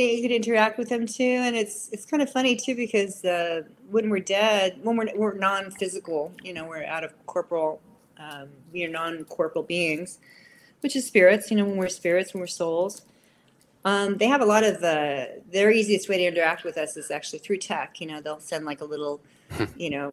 and you could interact with them too. And it's it's kind of funny too because uh, when we're dead, when we're we're non-physical, you know, we're out of corporal, um, we are non-corporal beings, which is spirits. You know, when we're spirits, when we're souls. Um, they have a lot of uh, their easiest way to interact with us is actually through tech. You know, they'll send like a little, you know,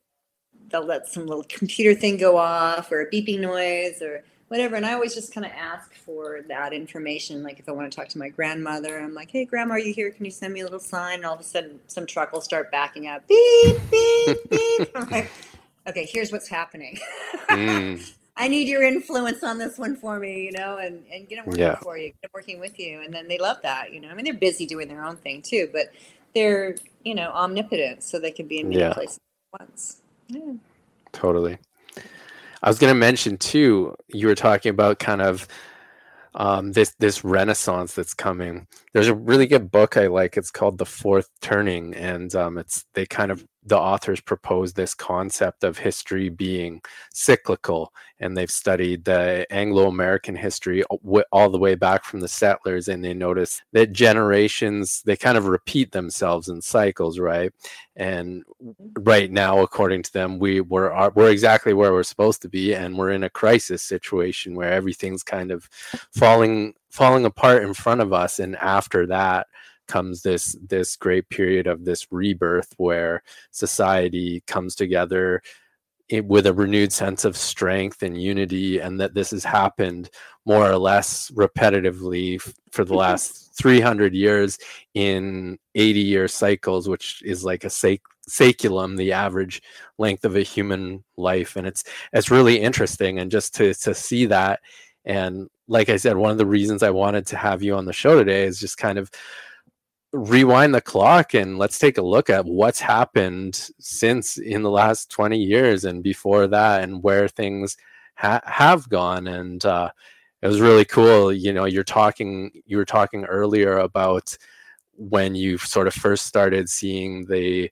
they'll let some little computer thing go off or a beeping noise or whatever. And I always just kind of ask for that information. Like if I want to talk to my grandmother, I'm like, hey, grandma, are you here? Can you send me a little sign? And all of a sudden, some truck will start backing up. Beep, beep, beep. I'm like, okay, here's what's happening. Mm. I need your influence on this one for me, you know, and, and get them working yeah. for you, get them working with you. And then they love that, you know. I mean, they're busy doing their own thing too, but they're, you know, omnipotent, so they can be in many yeah. places at once. Yeah. Totally. I was going to mention too. You were talking about kind of um, this this renaissance that's coming. There's a really good book I like. It's called The Fourth Turning, and um, it's they kind of the authors propose this concept of history being cyclical, and they've studied the Anglo-American history all the way back from the settlers, and they notice that generations they kind of repeat themselves in cycles, right? And right now, according to them, we we're we're exactly where we're supposed to be, and we're in a crisis situation where everything's kind of falling falling apart in front of us, and after that comes this this great period of this rebirth where society comes together with a renewed sense of strength and unity and that this has happened more or less repetitively for the mm-hmm. last 300 years in 80 year cycles which is like a sac- saeculum the average length of a human life. And it's it's really interesting and just to to see that and like i said one of the reasons i wanted to have you on the show today is just kind of rewind the clock and let's take a look at what's happened since in the last 20 years and before that and where things ha- have gone and uh, it was really cool you know you're talking you were talking earlier about when you sort of first started seeing the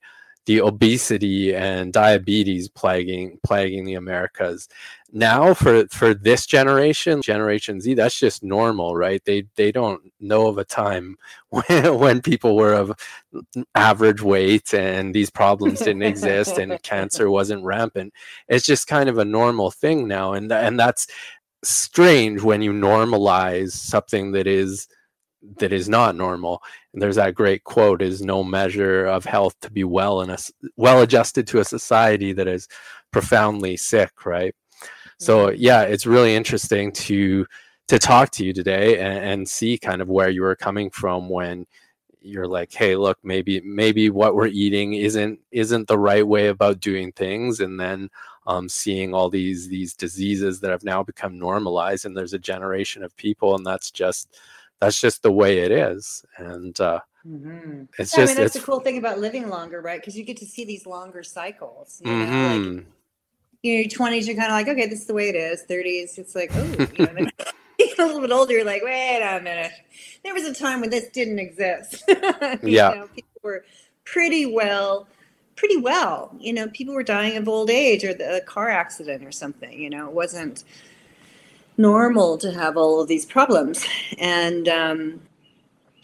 the obesity and diabetes plaguing plaguing the Americas. Now for for this generation, Generation Z, that's just normal, right? They they don't know of a time when, when people were of average weight and these problems didn't exist and cancer wasn't rampant. It's just kind of a normal thing now, and and that's strange when you normalize something that is that is not normal. And there's that great quote: "Is no measure of health to be well in a well adjusted to a society that is profoundly sick." Right. So yeah, it's really interesting to to talk to you today and, and see kind of where you were coming from when you're like hey look maybe maybe what we're eating isn't isn't the right way about doing things and then um, seeing all these these diseases that have now become normalized and there's a generation of people and that's just that's just the way it is and uh, Mm-hmm. It's just I mean, that's the cool thing about living longer, right? Because you get to see these longer cycles. You know, mm-hmm. like, you know, your twenties, you're kind of like, okay, this is the way it is. Thirties, it's like, oh, you know, a little bit older, you're like, wait a minute. There was a time when this didn't exist. yeah, know, people were pretty well, pretty well. You know, people were dying of old age or the, a car accident or something. You know, it wasn't normal to have all of these problems, and um,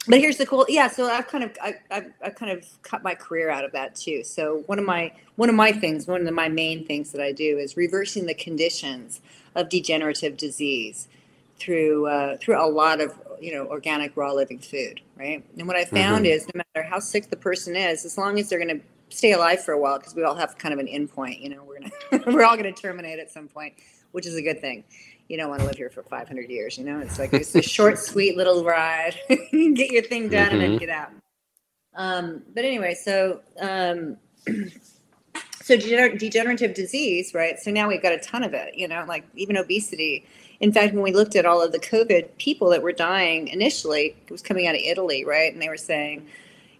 but here's the cool yeah so i've kind of I, I've, I've kind of cut my career out of that too. So one of my one of my things one of my main things that i do is reversing the conditions of degenerative disease through uh, through a lot of you know organic raw living food right? And what i found mm-hmm. is no matter how sick the person is as long as they're going to stay alive for a while because we all have kind of an endpoint you know we're gonna we're all going to terminate at some point which is a good thing you don't want to live here for 500 years. You know, it's like it's a short, sweet little ride. get your thing done mm-hmm. and then mm-hmm. get out. Um, but anyway, so um, so degener- degenerative disease, right? So now we've got a ton of it. You know, like even obesity. In fact, when we looked at all of the COVID people that were dying initially, it was coming out of Italy, right? And they were saying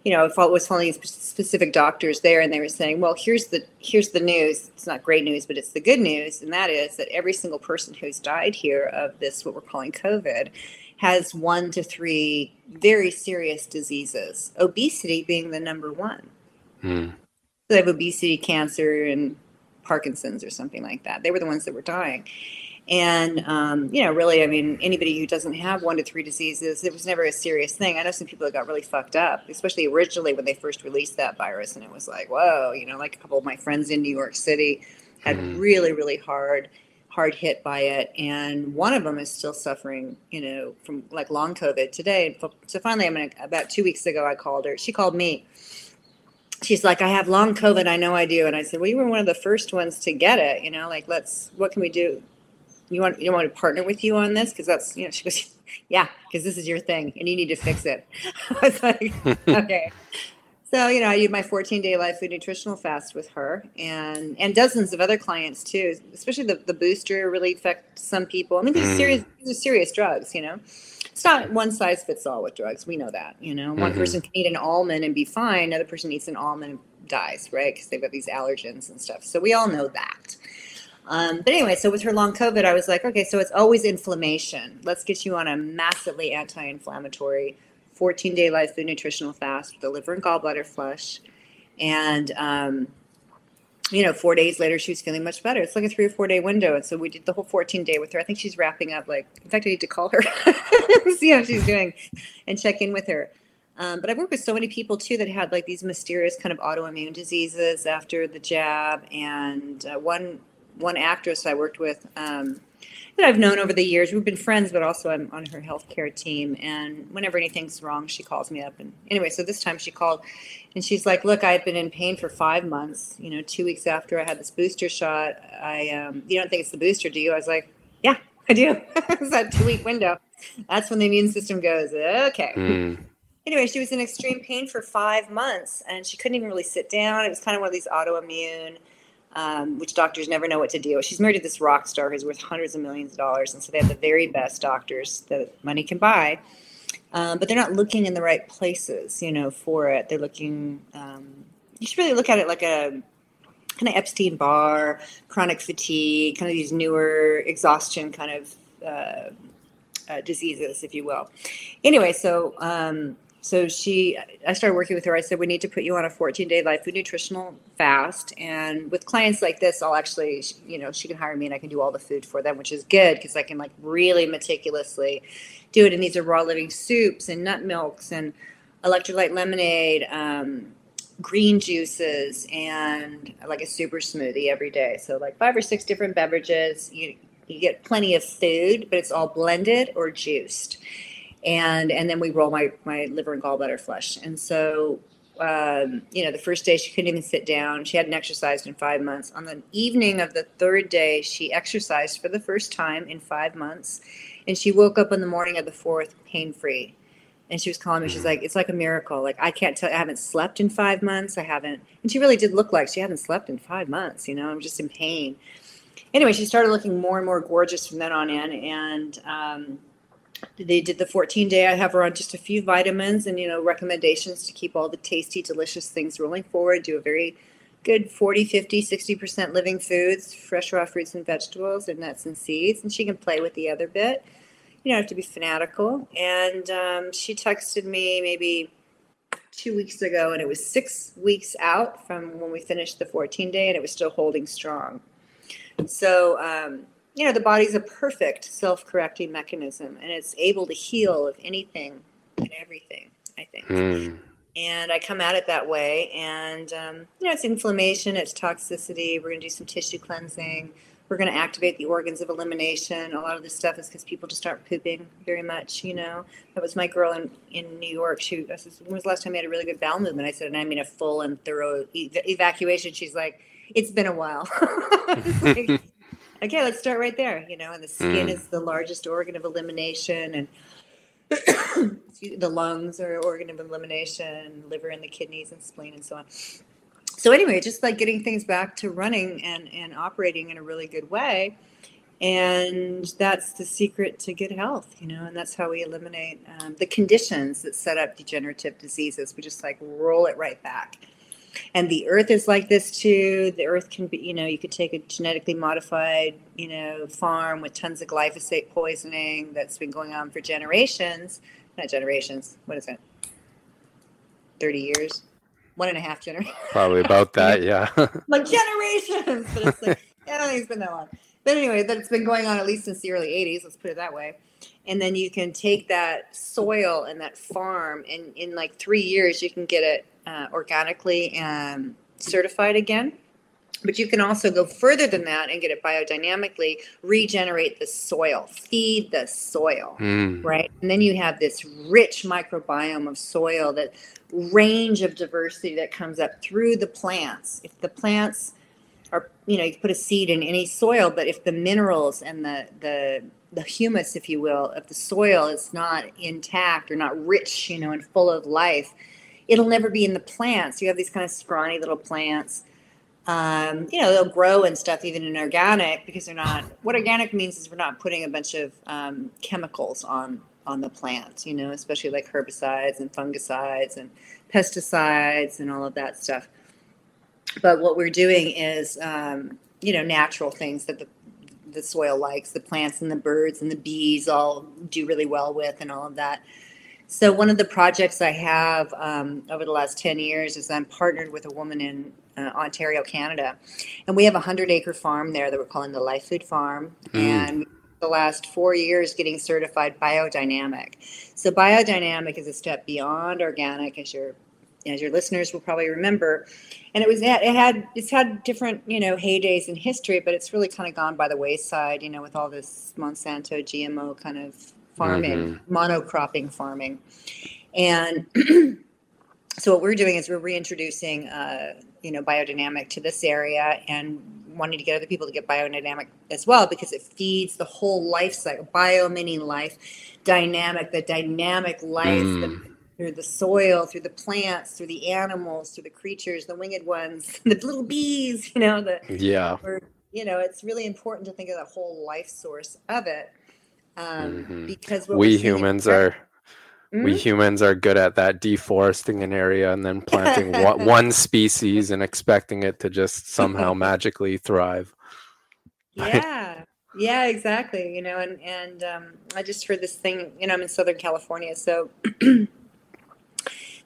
you know, I was following these specific doctors there, and they were saying, "Well, here's the here's the news. It's not great news, but it's the good news, and that is that every single person who's died here of this what we're calling COVID has one to three very serious diseases. Obesity being the number one. Mm. So they have obesity, cancer, and Parkinson's or something like that. They were the ones that were dying." And, um, you know, really, I mean, anybody who doesn't have one to three diseases, it was never a serious thing. I know some people that got really fucked up, especially originally when they first released that virus. And it was like, whoa, you know, like a couple of my friends in New York City had mm. really, really hard, hard hit by it. And one of them is still suffering, you know, from like long COVID today. So finally, I mean, about two weeks ago, I called her. She called me she's like, I have long COVID. I know I do. And I said, well, you were one of the first ones to get it. You know, like, let's, what can we do? You want you want to partner with you on this? Because that's you know she goes yeah because this is your thing and you need to fix it. I was like okay. So you know i did my 14 day live food nutritional fast with her and and dozens of other clients too especially the, the booster really affects some people. I mean these are serious mm. these are serious drugs you know? It's not one size fits all with drugs we know that you know? One mm-hmm. person can eat an almond and be fine another person eats an almond and dies right? Because they've got these allergens and stuff. So we all know that um, but anyway, so with her long COVID, I was like, okay, so it's always inflammation. Let's get you on a massively anti-inflammatory 14-day live food nutritional fast with the liver and gallbladder flush. And um, you know, four days later, she was feeling much better. It's like a three or four day window. And so we did the whole 14 day with her. I think she's wrapping up. Like, in fact, I need to call her, see how she's doing, and check in with her. Um, but I've worked with so many people too that had like these mysterious kind of autoimmune diseases after the jab. And uh, one one actress I worked with um, that I've known over the years. We've been friends, but also I'm on her healthcare team. And whenever anything's wrong, she calls me up. And anyway, so this time she called and she's like, "Look, I've been in pain for five months. You know, two weeks after I had this booster shot. I, um, you don't think it's the booster, do you?" I was like, "Yeah, I do. it's that two week window. That's when the immune system goes, okay." Mm. Anyway, she was in extreme pain for five months, and she couldn't even really sit down. It was kind of one of these autoimmune um, which doctors never know what to do. She's married to this rock star who's worth hundreds of millions of dollars, and so they have the very best doctors that money can buy. Um, but they're not looking in the right places, you know, for it. They're looking. Um, you should really look at it like a kind of Epstein Barr, chronic fatigue, kind of these newer exhaustion kind of uh, uh, diseases, if you will. Anyway, so um, so she i started working with her. I said we need to put you on a 14 day life food nutritional fast. And with clients like this i'll actually you know she can hire me and i can do all the food for them which is good because i can like really meticulously do it. And these are raw living soups and nut milks and electrolyte lemonade um, green juices and like a super smoothie every day. So like five or six different beverages. You you get plenty of food but it's all blended or juiced and and then we roll my my liver and gallbladder flush. And so, um, you know, the first day she couldn't even sit down. She hadn't exercised in five months. On the evening of the third day, she exercised for the first time in five months, and she woke up in the morning of the fourth pain free. And she was calling me. She's mm-hmm. like, "It's like a miracle. Like I can't tell. I haven't slept in five months. I haven't." And she really did look like she hadn't slept in five months. You know, I'm just in pain. Anyway, she started looking more and more gorgeous from then on in, and um, they did the 14 day. I have her on just a few vitamins and, you know, recommendations to keep all the tasty, delicious things rolling forward. Do a very good 40, 50, 60% living foods, fresh raw fruits and vegetables and nuts and seeds. And she can play with the other bit. You don't have to be fanatical. And um, she texted me maybe two weeks ago, and it was six weeks out from when we finished the 14 day, and it was still holding strong. So, um, you know, the body's a perfect self correcting mechanism and it's able to heal of anything and everything, I think. Mm. And I come at it that way. And, um, you know, it's inflammation, it's toxicity. We're going to do some tissue cleansing. We're going to activate the organs of elimination. A lot of this stuff is because people just aren't pooping very much, you know. That was my girl in, in New York. She, I said, when was the last time you had a really good bowel movement? I said, and I mean a full and thorough ev- evacuation. She's like, it's been a while. okay, let's start right there. You know, and the skin mm. is the largest organ of elimination, and the lungs are organ of elimination, liver and the kidneys and spleen and so on. So anyway, just like getting things back to running and and operating in a really good way. And that's the secret to good health, you know, and that's how we eliminate um, the conditions that set up degenerative diseases. We just like roll it right back and the earth is like this too. The earth can be you know you could take a genetically modified you know farm with tons of glyphosate poisoning that's been going on for generations. Not generations. What is it? 30 years? One and a half generations. Probably about that yeah. Like generations! But it's like i don't think it's been that long. But anyway that's been going on at least since the early 80s let's put it that way. And then you can take that soil and that farm and in like three years you can get it uh, organically um, certified again. But you can also go further than that and get it biodynamically, regenerate the soil, feed the soil, mm. right? And then you have this rich microbiome of soil, that range of diversity that comes up through the plants. If the plants are, you know, you put a seed in any soil, but if the minerals and the, the, the humus, if you will, of the soil is not intact or not rich, you know, and full of life, it'll never be in the plants. You have these kind of scrawny little plants. Um, you know, they'll grow and stuff even in organic because they're not. What organic means is we're not putting a bunch of um, chemicals on on the plants. You know, especially like herbicides and fungicides and pesticides and all of that stuff. But what we're doing is, um, you know, natural things that the the soil likes, the plants and the birds and the bees all do really well with, and all of that. So one of the projects I have um, over the last 10 years is I'm partnered with a woman in uh, Ontario, Canada. And we have a 100 acre farm there that we're calling the Life Food Farm. Mm. And the last four years getting certified biodynamic. So biodynamic is a step beyond organic, as your as your listeners will probably remember. And it was it had it's had different you know heydays in history, but it's really kind of gone by the wayside. You know, with all this Monsanto GMO kind of farming, mm-hmm. monocropping farming. And so what we're doing is we're reintroducing, uh, you know, biodynamic to this area and wanting to get other people to get biodynamic as well because it feeds the whole life cycle. Bio meaning life, dynamic, the dynamic life. Mm. The, through the soil, through the plants, through the animals, through the creatures, the winged ones, the little bees, you know, the yeah. you know, it's really important to think of the whole life source of it um, mm-hmm. because we humans are mm-hmm. we humans are good at that deforesting an area and then planting one, one species and expecting it to just somehow magically thrive yeah yeah exactly you know and and um, i just heard this thing you know i'm in southern california so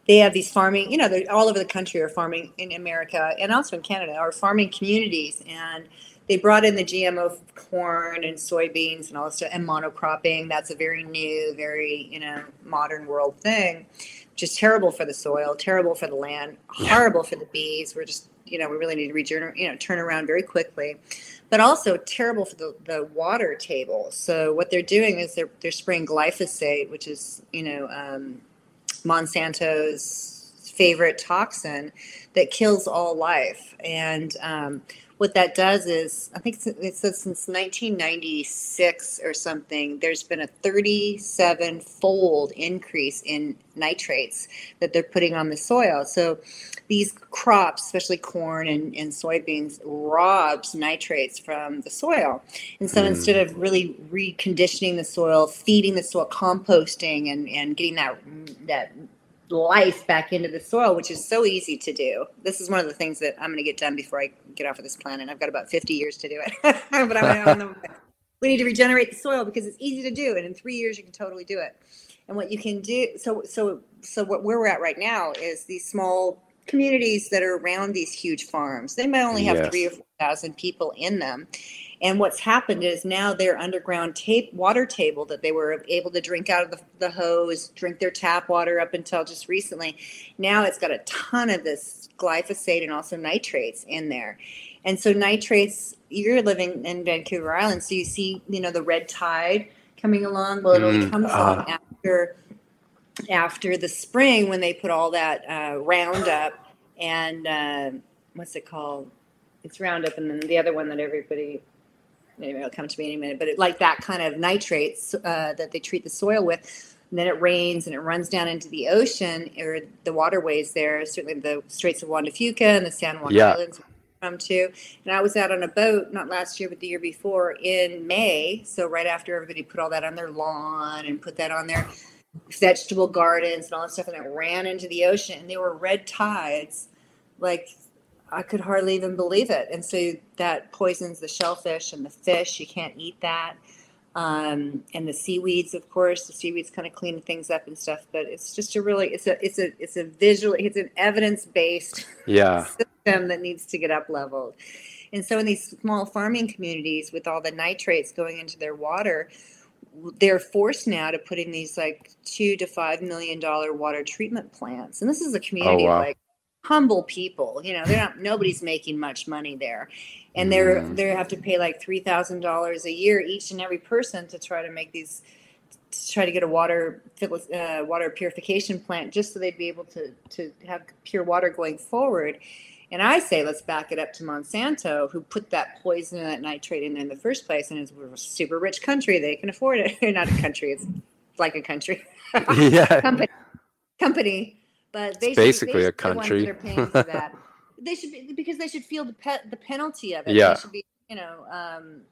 they have these farming you know they're all over the country are farming in america and also in canada are farming communities and they brought in the GMO corn and soybeans and all this stuff and monocropping. That's a very new, very you know modern world thing, which is terrible for the soil, terrible for the land, horrible for the bees. We're just you know we really need to regenerate, you know, turn around very quickly, but also terrible for the, the water table. So what they're doing is they're they're spraying glyphosate, which is you know um, Monsanto's favorite toxin that kills all life and um, what that does is, I think it says since 1996 or something, there's been a 37 fold increase in nitrates that they're putting on the soil. So these crops, especially corn and, and soybeans, robs nitrates from the soil. And so mm. instead of really reconditioning the soil, feeding the soil, composting, and, and getting that that life back into the soil, which is so easy to do. This is one of the things that I'm going to get done before I get off of this planet. I've got about 50 years to do it, but I'm the, we need to regenerate the soil because it's easy to do, and in three years you can totally do it. And what you can do, so so so what where we're at right now is these small communities that are around these huge farms. They might only have yes. three or four thousand people in them, and what's happened is now their underground tape water table that they were able to drink out of the, the hose, drink their tap water up until just recently. Now it's got a ton of this glyphosate and also nitrates in there. And so nitrates, you're living in Vancouver Island, so you see, you know, the red tide coming along. Well, it only mm, comes uh. along after after the spring when they put all that uh, Roundup and uh, what's it called? It's Roundup, and then the other one that everybody maybe it'll come to me in a minute, but it, like that kind of nitrates uh, that they treat the soil with. And then it rains and it runs down into the ocean or the waterways there, certainly the Straits of Juan de Fuca and the San Juan yeah. Islands from too. And I was out on a boat, not last year, but the year before in May. So right after everybody put all that on their lawn and put that on their vegetable gardens and all that stuff, and it ran into the ocean. And they were red tides, like I could hardly even believe it. And so that poisons the shellfish and the fish. You can't eat that. Um, and the seaweeds, of course, the seaweeds kind of clean things up and stuff. But it's just a really, it's a, it's a, it's a visual, it's an evidence based yeah. system that needs to get up leveled. And so in these small farming communities with all the nitrates going into their water, they're forced now to put in these like two to five million dollar water treatment plants. And this is a community oh, wow. like humble people. You know, they're not nobody's making much money there, and they're mm. they have to pay like three thousand dollars a year each and every person to try to make these to try to get a water uh, water purification plant just so they'd be able to to have pure water going forward. And I say let's back it up to Monsanto, who put that poison and that nitrate in there in the first place, and it's a super rich country; they can afford it. They're not a country; it's like a country. yeah. company. Company but they basically a country. The paying for that. they should be because they should feel the pe- the penalty of it. Yeah. They should be, you know, um,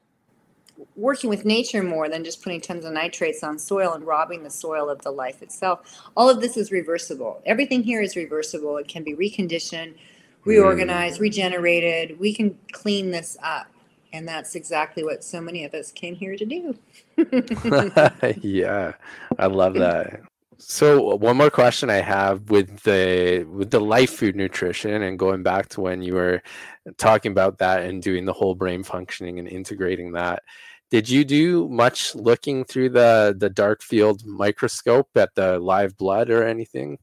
working with nature more than just putting tons of nitrates on soil and robbing the soil of the life itself. All of this is reversible. Everything here is reversible. It can be reconditioned, reorganized, mm. regenerated. We can clean this up. And that's exactly what so many of us came here to do. yeah, I love that. So uh, one more question I have with the with the life food nutrition and going back to when you were talking about that and doing the whole brain functioning and integrating that. Did you do much looking through the the dark field microscope at the live blood or anything?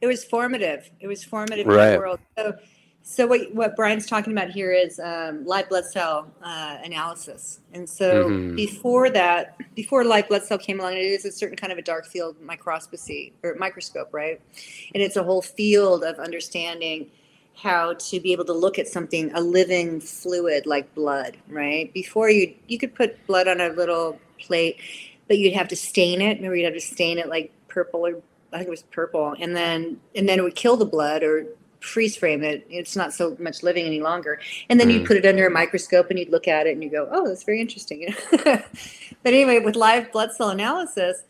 It was formative. It was formative right. in the world. So so what, what Brian's talking about here is um, live blood cell uh, analysis. And so mm-hmm. before that, before live blood cell came along, it is a certain kind of a dark field microscopy or microscope, right? And it's a whole field of understanding how to be able to look at something, a living fluid like blood, right? Before you, you could put blood on a little plate, but you'd have to stain it. Remember, you'd have to stain it like purple or I think it was purple, and then and then it would kill the blood or freeze frame it. It's not so much living any longer. And then mm. you put it under a microscope and you'd look at it and you go, oh, that's very interesting. but anyway, with live blood cell analysis,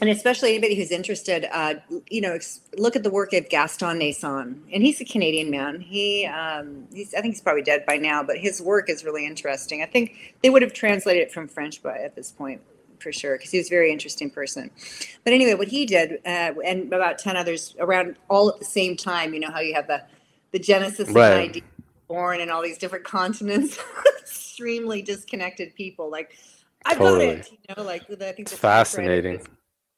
and especially anybody who's interested, uh, you know, look at the work of Gaston Naessens, and he's a Canadian man. He, um, he's, I think he's probably dead by now, but his work is really interesting. I think they would have translated it from French by at this point for sure because he was a very interesting person. But anyway, what he did, uh, and about ten others around all at the same time. You know how you have the the genesis right. of an idea born in all these different continents, extremely disconnected people. Like I totally. got it. You know, like the, I think it's fascinating. Was,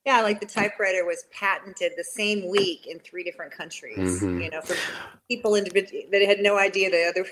yeah, like the typewriter was patented the same week in three different countries. Mm-hmm. You know, for people individ- that had no idea the other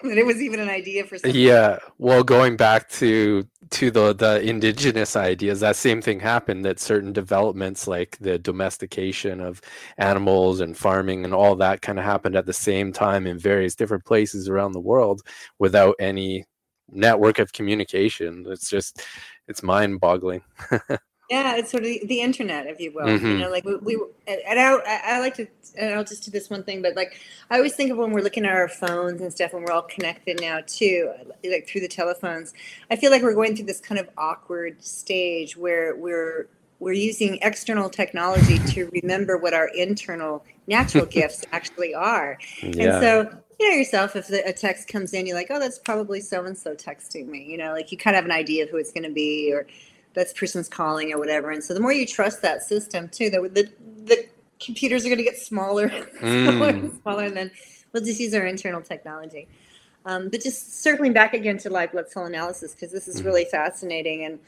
that it was even an idea for something. Yeah. Well, going back to to the the indigenous ideas, that same thing happened. That certain developments, like the domestication of animals and farming and all that, kind of happened at the same time in various different places around the world without any network of communication. It's just it's mind boggling. Yeah, it's sort of the, the internet, if you will. Mm-hmm. You know, like we, we and I, I like to, and I'll just do this one thing, but like I always think of when we're looking at our phones and stuff, and we're all connected now too, like through the telephones. I feel like we're going through this kind of awkward stage where we're we're using external technology to remember what our internal natural gifts actually are. Yeah. And so you know yourself if the, a text comes in you're like oh that's probably so and so texting me you know like you kind of have an idea of who it's going to be or this person's calling or whatever. And so the more you trust that system too, the the, the computers are going to get smaller, mm. smaller and smaller, and then we'll just use our internal technology. Um, but just circling back again to live blood cell analysis because this is mm. really fascinating and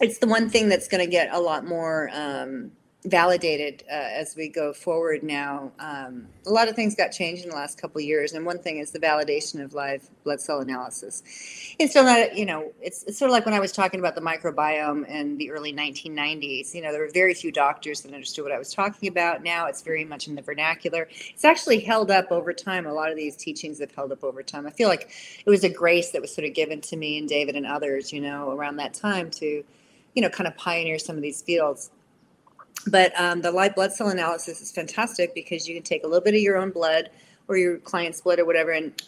it's the one thing that's going to get a lot more um, validated uh, as we go forward now. Um, a lot of things got changed in the last couple years, and one thing is the validation of live blood cell analysis. It's still not, you know, it's, it's sort of like when I was talking about the microbiome in the early 1990s. You know, there were very few doctors that understood what I was talking about. Now it's very much in the vernacular. It's actually held up over time. A lot of these teachings have held up over time. I feel like it was a grace that was sort of given to me and David and others, you know, around that time to, you know, kind of pioneer some of these fields but um, the live blood cell analysis is fantastic because you can take a little bit of your own blood or your client's blood or whatever and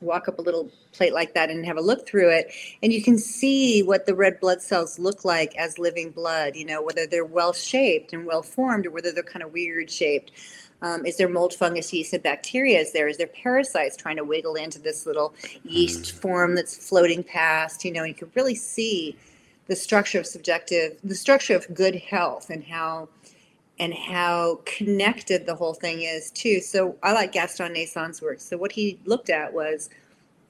walk up a little plate like that and have a look through it. And you can see what the red blood cells look like as living blood you know whether they're well shaped and well formed or whether they're kind of weird shaped. Um, is there mold fungus yeast and bacteria is there. Is there parasites trying to wiggle into this little yeast mm. form that's floating past you know you can really see the structure of subjective, the structure of good health, and how and how connected the whole thing is too. So I like Gaston Naessens's work. So what he looked at was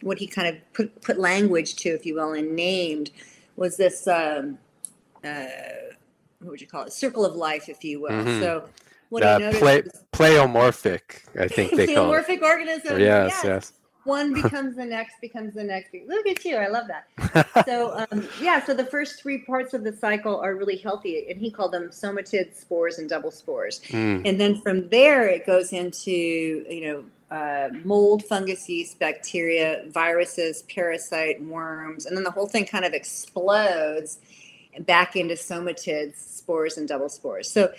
what he kind of put put language to, if you will, and named was this um, uh, what would you call it? Circle of life, if you will. Mm-hmm. So what uh, he noticed play, was, pleomorphic, I think they call it. Pleomorphic organism. Yes, yes. yes one becomes the next becomes the next. Look at you i love that. So um, yeah so the first three parts of the cycle are really healthy and he called them somatid spores and double spores. Mm. and then from there it goes into you know uh, mold fungus yeast bacteria viruses parasite worms and then the whole thing kind of explodes back into somatids spores and double spores. So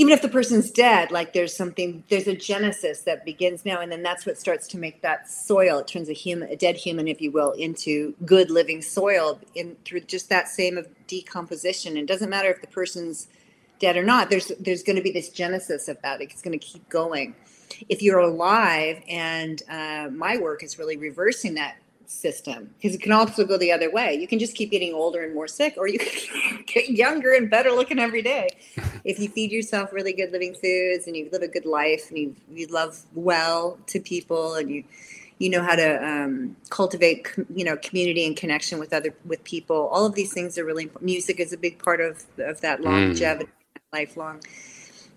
even if the person's dead, like there's something, there's a genesis that begins now, and then that's what starts to make that soil. It turns a human, a dead human, if you will, into good living soil in through just that same of decomposition. And it doesn't matter if the person's dead or not. There's there's going to be this genesis of that. It's going to keep going. If you're alive, and uh, my work is really reversing that system because it can also go the other way. You can just keep getting older and more sick, or you can get younger and better looking every day. If you feed yourself really good living foods and you live a good life and you you love well to people and you you know how to um, cultivate you know community and connection with other with people. All of these things are really important. Music is a big part of of that mm. longevity, mm. lifelong.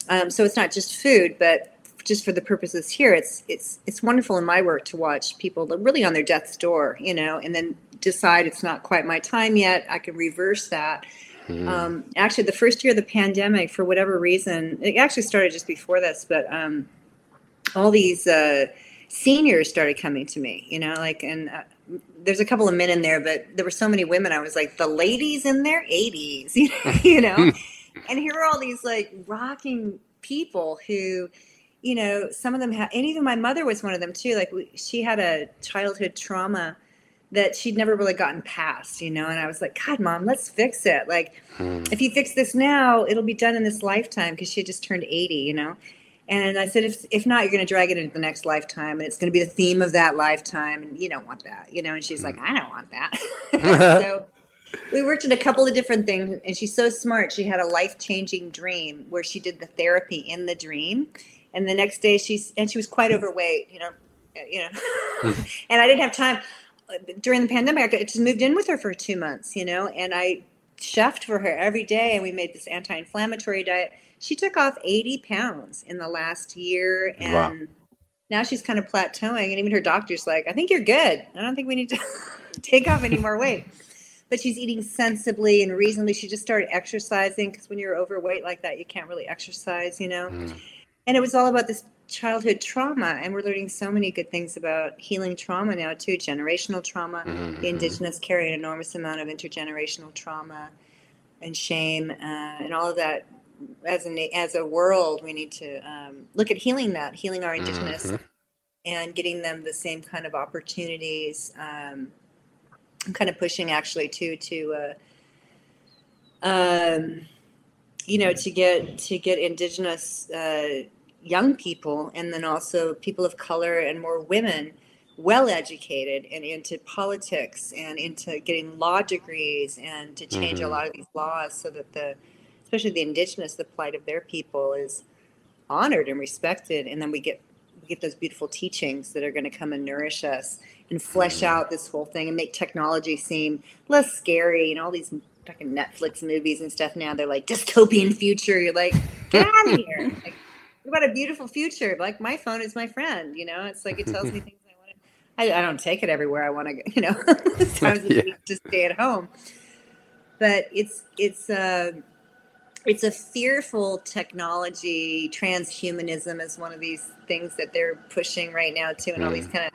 Um, so it's not just food, but just for the purposes here, it's it's it's wonderful in my work to watch people really on their death's door, you know, and then decide it's not quite my time yet. I can reverse that. Mm. Um, actually, the first year of the pandemic, for whatever reason, it actually started just before this, but um, all these uh, seniors started coming to me, you know, like, and uh, there's a couple of men in there, but there were so many women. I was like, the ladies in their 80s, you know, and here are all these like rocking people who you know, some of them have, and even my mother was one of them too. Like we, she had a childhood trauma that she'd never really gotten past, you know. And I was like, God, mom, let's fix it. Like, hmm. if you fix this now, it'll be done in this lifetime because she just turned 80, you know. And I said, if, if not, you're going to drag it into the next lifetime, and it's going to be the theme of that lifetime, and you don't want that, you know. And she's like, I don't want that. so we worked in a couple of different things, and she's so smart. She had a life changing dream where she did the therapy in the dream and the next day she's and she was quite overweight you know you know hmm. and i didn't have time during the pandemic i just moved in with her for two months you know and i chefed for her every day and we made this anti-inflammatory diet she took off 80 pounds in the last year and wow. now she's kind of plateauing, and even her doctor's like, I think you're good. I don't think we need to take off any more weight. But she's eating sensibly and reasonably. She just started exercising because when you're overweight like that, you can't really exercise, you know. Mm. And it was all about this childhood trauma, and we're learning so many good things about healing trauma now too. Generational trauma, mm-hmm. the indigenous carry an enormous amount of intergenerational trauma and shame, uh, and all of that as a as a world, we need to um, look at healing that, healing our indigenous, mm-hmm. and getting them the same kind of opportunities. Um, I'm kind of pushing actually to to uh, um, you know to get to get indigenous uh, young people and then also people of color and more women well educated and into politics and into getting law degrees and to change mm-hmm. a lot of these laws so that the especially the indigenous, the plight of their people is honored and respected. And then we get we get those beautiful teachings that are going to come and nourish us and flesh mm-hmm. out this whole thing and make technology seem less scary. And all these fucking Netflix movies and stuff now, they're like dystopian future. You're like, get out of here. Like, what about a beautiful future? Like my phone is my friend, you know. It's like it tells me things I want to. I, I don't take it everywhere I want to go. You know, times yeah. to stay at home. But it's it's uh, it's a fearful technology. Transhumanism is one of these things that they're pushing right now too, and mm. all these mm. kind of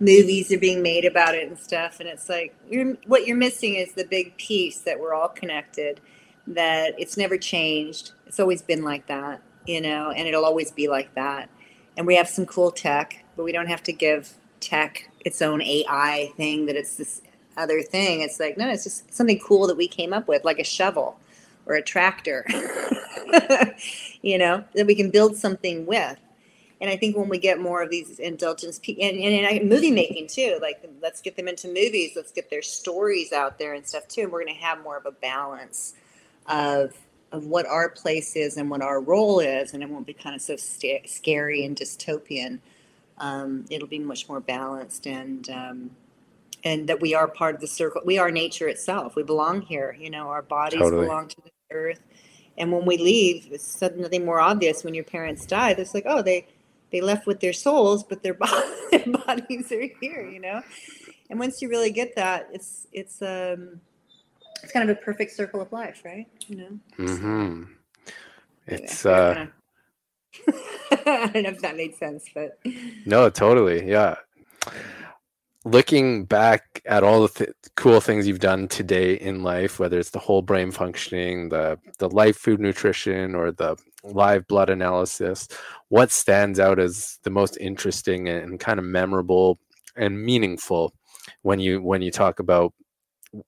movies are being made about it and stuff. And it's like you're, what you're missing is the big piece that we're all connected. That it's never changed. It's always been like that, you know, and it'll always be like that. And we have some cool tech, but we don't have to give tech its own AI thing. That it's this other thing. It's like no, it's just something cool that we came up with, like a shovel or a tractor, you know, that we can build something with. And I think when we get more of these indulgence and, and, and movie making too, like let's get them into movies, let's get their stories out there and stuff too. And we're going to have more of a balance of of what our place is and what our role is, and it won't be kind of so scary and dystopian. Um, it'll be much more balanced and um, and that we are part of the circle. We are nature itself. We belong here. You know, our bodies totally. belong to the earth. And when we leave, it's suddenly more obvious when your parents die, It's like, oh, they they left with their souls, but their, bodies are here, you know. And once you really get that, it's it's um it's kind of a perfect circle of life, right? You know. Mm-hmm. It's uh. I don't know if that made sense, but no, totally, yeah looking back at all the th- cool things you've done today in life, whether it's the whole brain functioning, the the life food nutrition, or the live blood analysis, what stands out as the most interesting and kind of memorable and meaningful when you when you talk about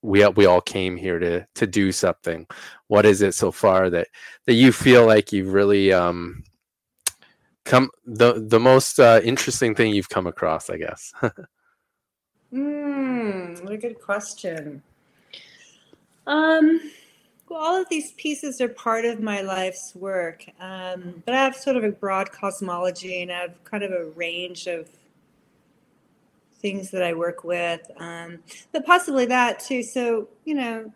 we we all came here to to do something. What is it so far that that you feel like you've really um come the the most uh, interesting thing you've come across, I guess. Hmm, what a good question. Um, well, all of these pieces are part of my life's work, um, but I have sort of a broad cosmology and I have kind of a range of things that I work with, um, but possibly that too. So, you know,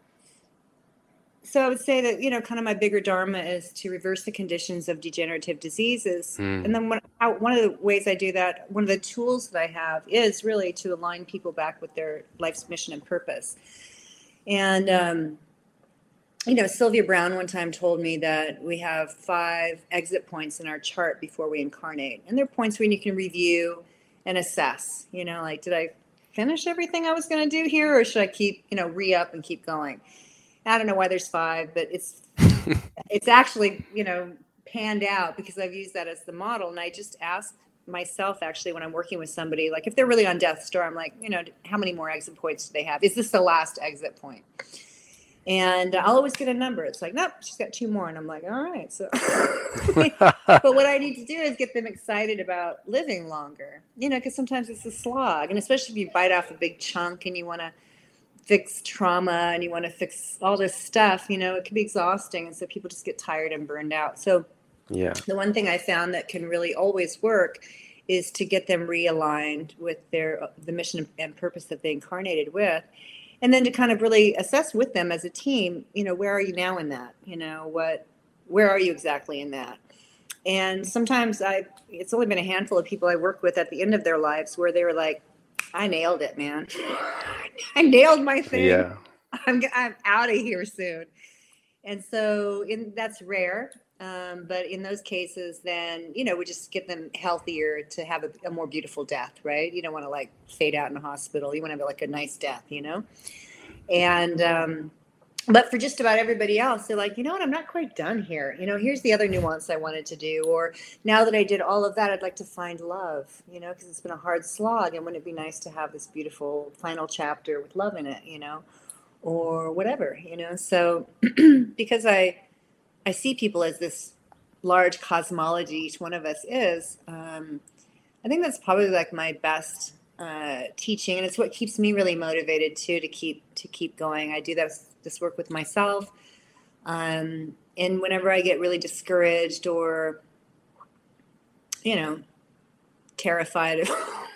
so I would say that you know, kind of my bigger dharma is to reverse the conditions of degenerative diseases, mm. and then one, how, one of the ways I do that, one of the tools that I have is really to align people back with their life's mission and purpose. And um, you know, Sylvia Browne one time told me that we have five exit points in our chart before we incarnate, and they're points when you can review and assess. You know, like did I finish everything I was going to do here, or should I keep you know re up and keep going? I don't know why there's five, but it's it's actually you know panned out because I've used that as the model, and I just ask myself actually when I'm working with somebody, like if they're really on death's door, I'm like, you know, how many more exit points do they have? Is this the last exit point? And I'll always get a number. It's like, nope, she's got two more. And I'm like, all right. So, but what I need to do is get them excited about living longer, you know, because sometimes it's a slog. And especially if you bite off a big chunk and you want to fix trauma and you want to fix all this stuff, you know, it can be exhausting. And so people just get tired and burned out. So, yeah, the one thing I found that can really always work is to get them realigned with their the mission and purpose that they incarnated with and then to kind of really assess with them as a team you know where are you now in that you know what where are you exactly in that and sometimes I, it's only been a handful of people I work with at the end of their lives where they were like, I nailed it, man. I nailed my thing. Yeah. I'm, I'm out of here soon. And so in, that's rare. Um, but in those cases, then, you know, we just get them healthier to have a, a more beautiful death, right? You don't want to like fade out in a hospital. You want to have like a nice death, you know? And, um, but for just about everybody else, they're like, you know what, I'm not quite done here. You know, here's the other nuance I wanted to do. Or now that I did all of that, I'd like to find love, you know, because it's been a hard slog. And wouldn't it be nice to have this beautiful final chapter with love in it, you know, or whatever, you know? So because I, I see people as this large cosmology, each one of us is, um, I think that's probably like my best uh, teaching. And it's what keeps me really motivated too, to keep, to keep going. I do that this work with myself. Um, and whenever I get really discouraged or, you know, terrified of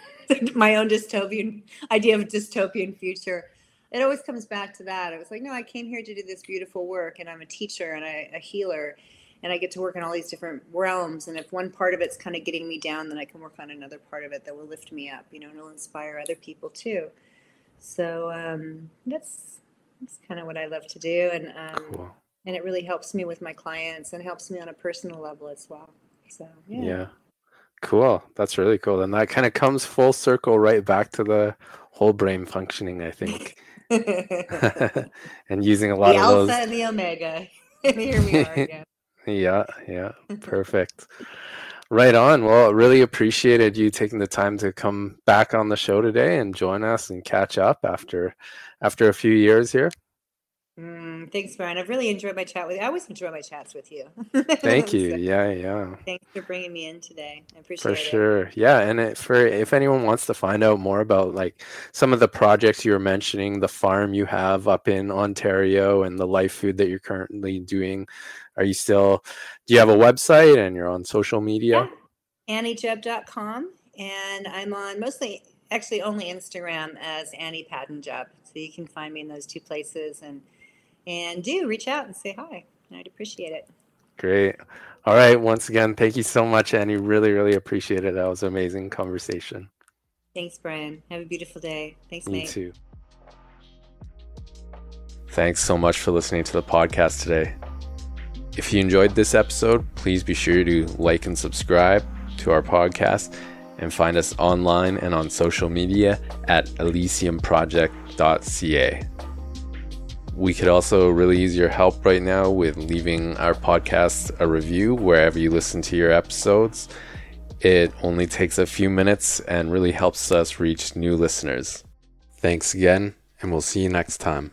my own dystopian idea of dystopian future, it always comes back to that. I was like, no, I came here to do this beautiful work, and I'm a teacher and a, a healer, and I get to work in all these different realms. And if one part of it's kind of getting me down, then I can work on another part of it that will lift me up, you know, and will inspire other people too. So um, that's that's kind of what I love to do, and um, cool. and it really helps me with my clients and helps me on a personal level as well. So yeah. Yeah. Cool. That's really cool. And that kind of comes full circle right back to the whole brain functioning, I think. and using a lot the of alpha those. and the omega. Here we are again. yeah, yeah. Perfect. Right on. Well, really appreciated you taking the time to come back on the show today and join us and catch up after after a few years here. Mm, thanks, Brian. I've really enjoyed my chat with you. I always enjoy my chats with you. Thank you. so, yeah, yeah. Thanks for bringing me in today. I appreciate for it. For sure. Yeah, and it, for if anyone wants to find out more about like some of the projects you were mentioning, the farm you have up in Ontario, and the life food that you're currently doing, are you still? Do you have a website and you're on social media? Yeah. AnnieJubb.com, and I'm on mostly actually only Instagram as Annie Paddenjubb. So you can find me in those two places and and do reach out and say hi. I'd appreciate it. Great. All right. Once again, thank you so much, Annie. Really, really appreciate it. That was an amazing conversation. Thanks, Brian. Have a beautiful day. Thanks, Me mate. too. Thanks so much for listening to the podcast today. If you enjoyed this episode, please be sure to like and subscribe to our podcast and find us online and on social media at elysiumproject.ca. We could also really use your help right now with leaving our podcast a review wherever you listen to your episodes. It only takes a few minutes and really helps us reach new listeners. Thanks again, and we'll see you next time.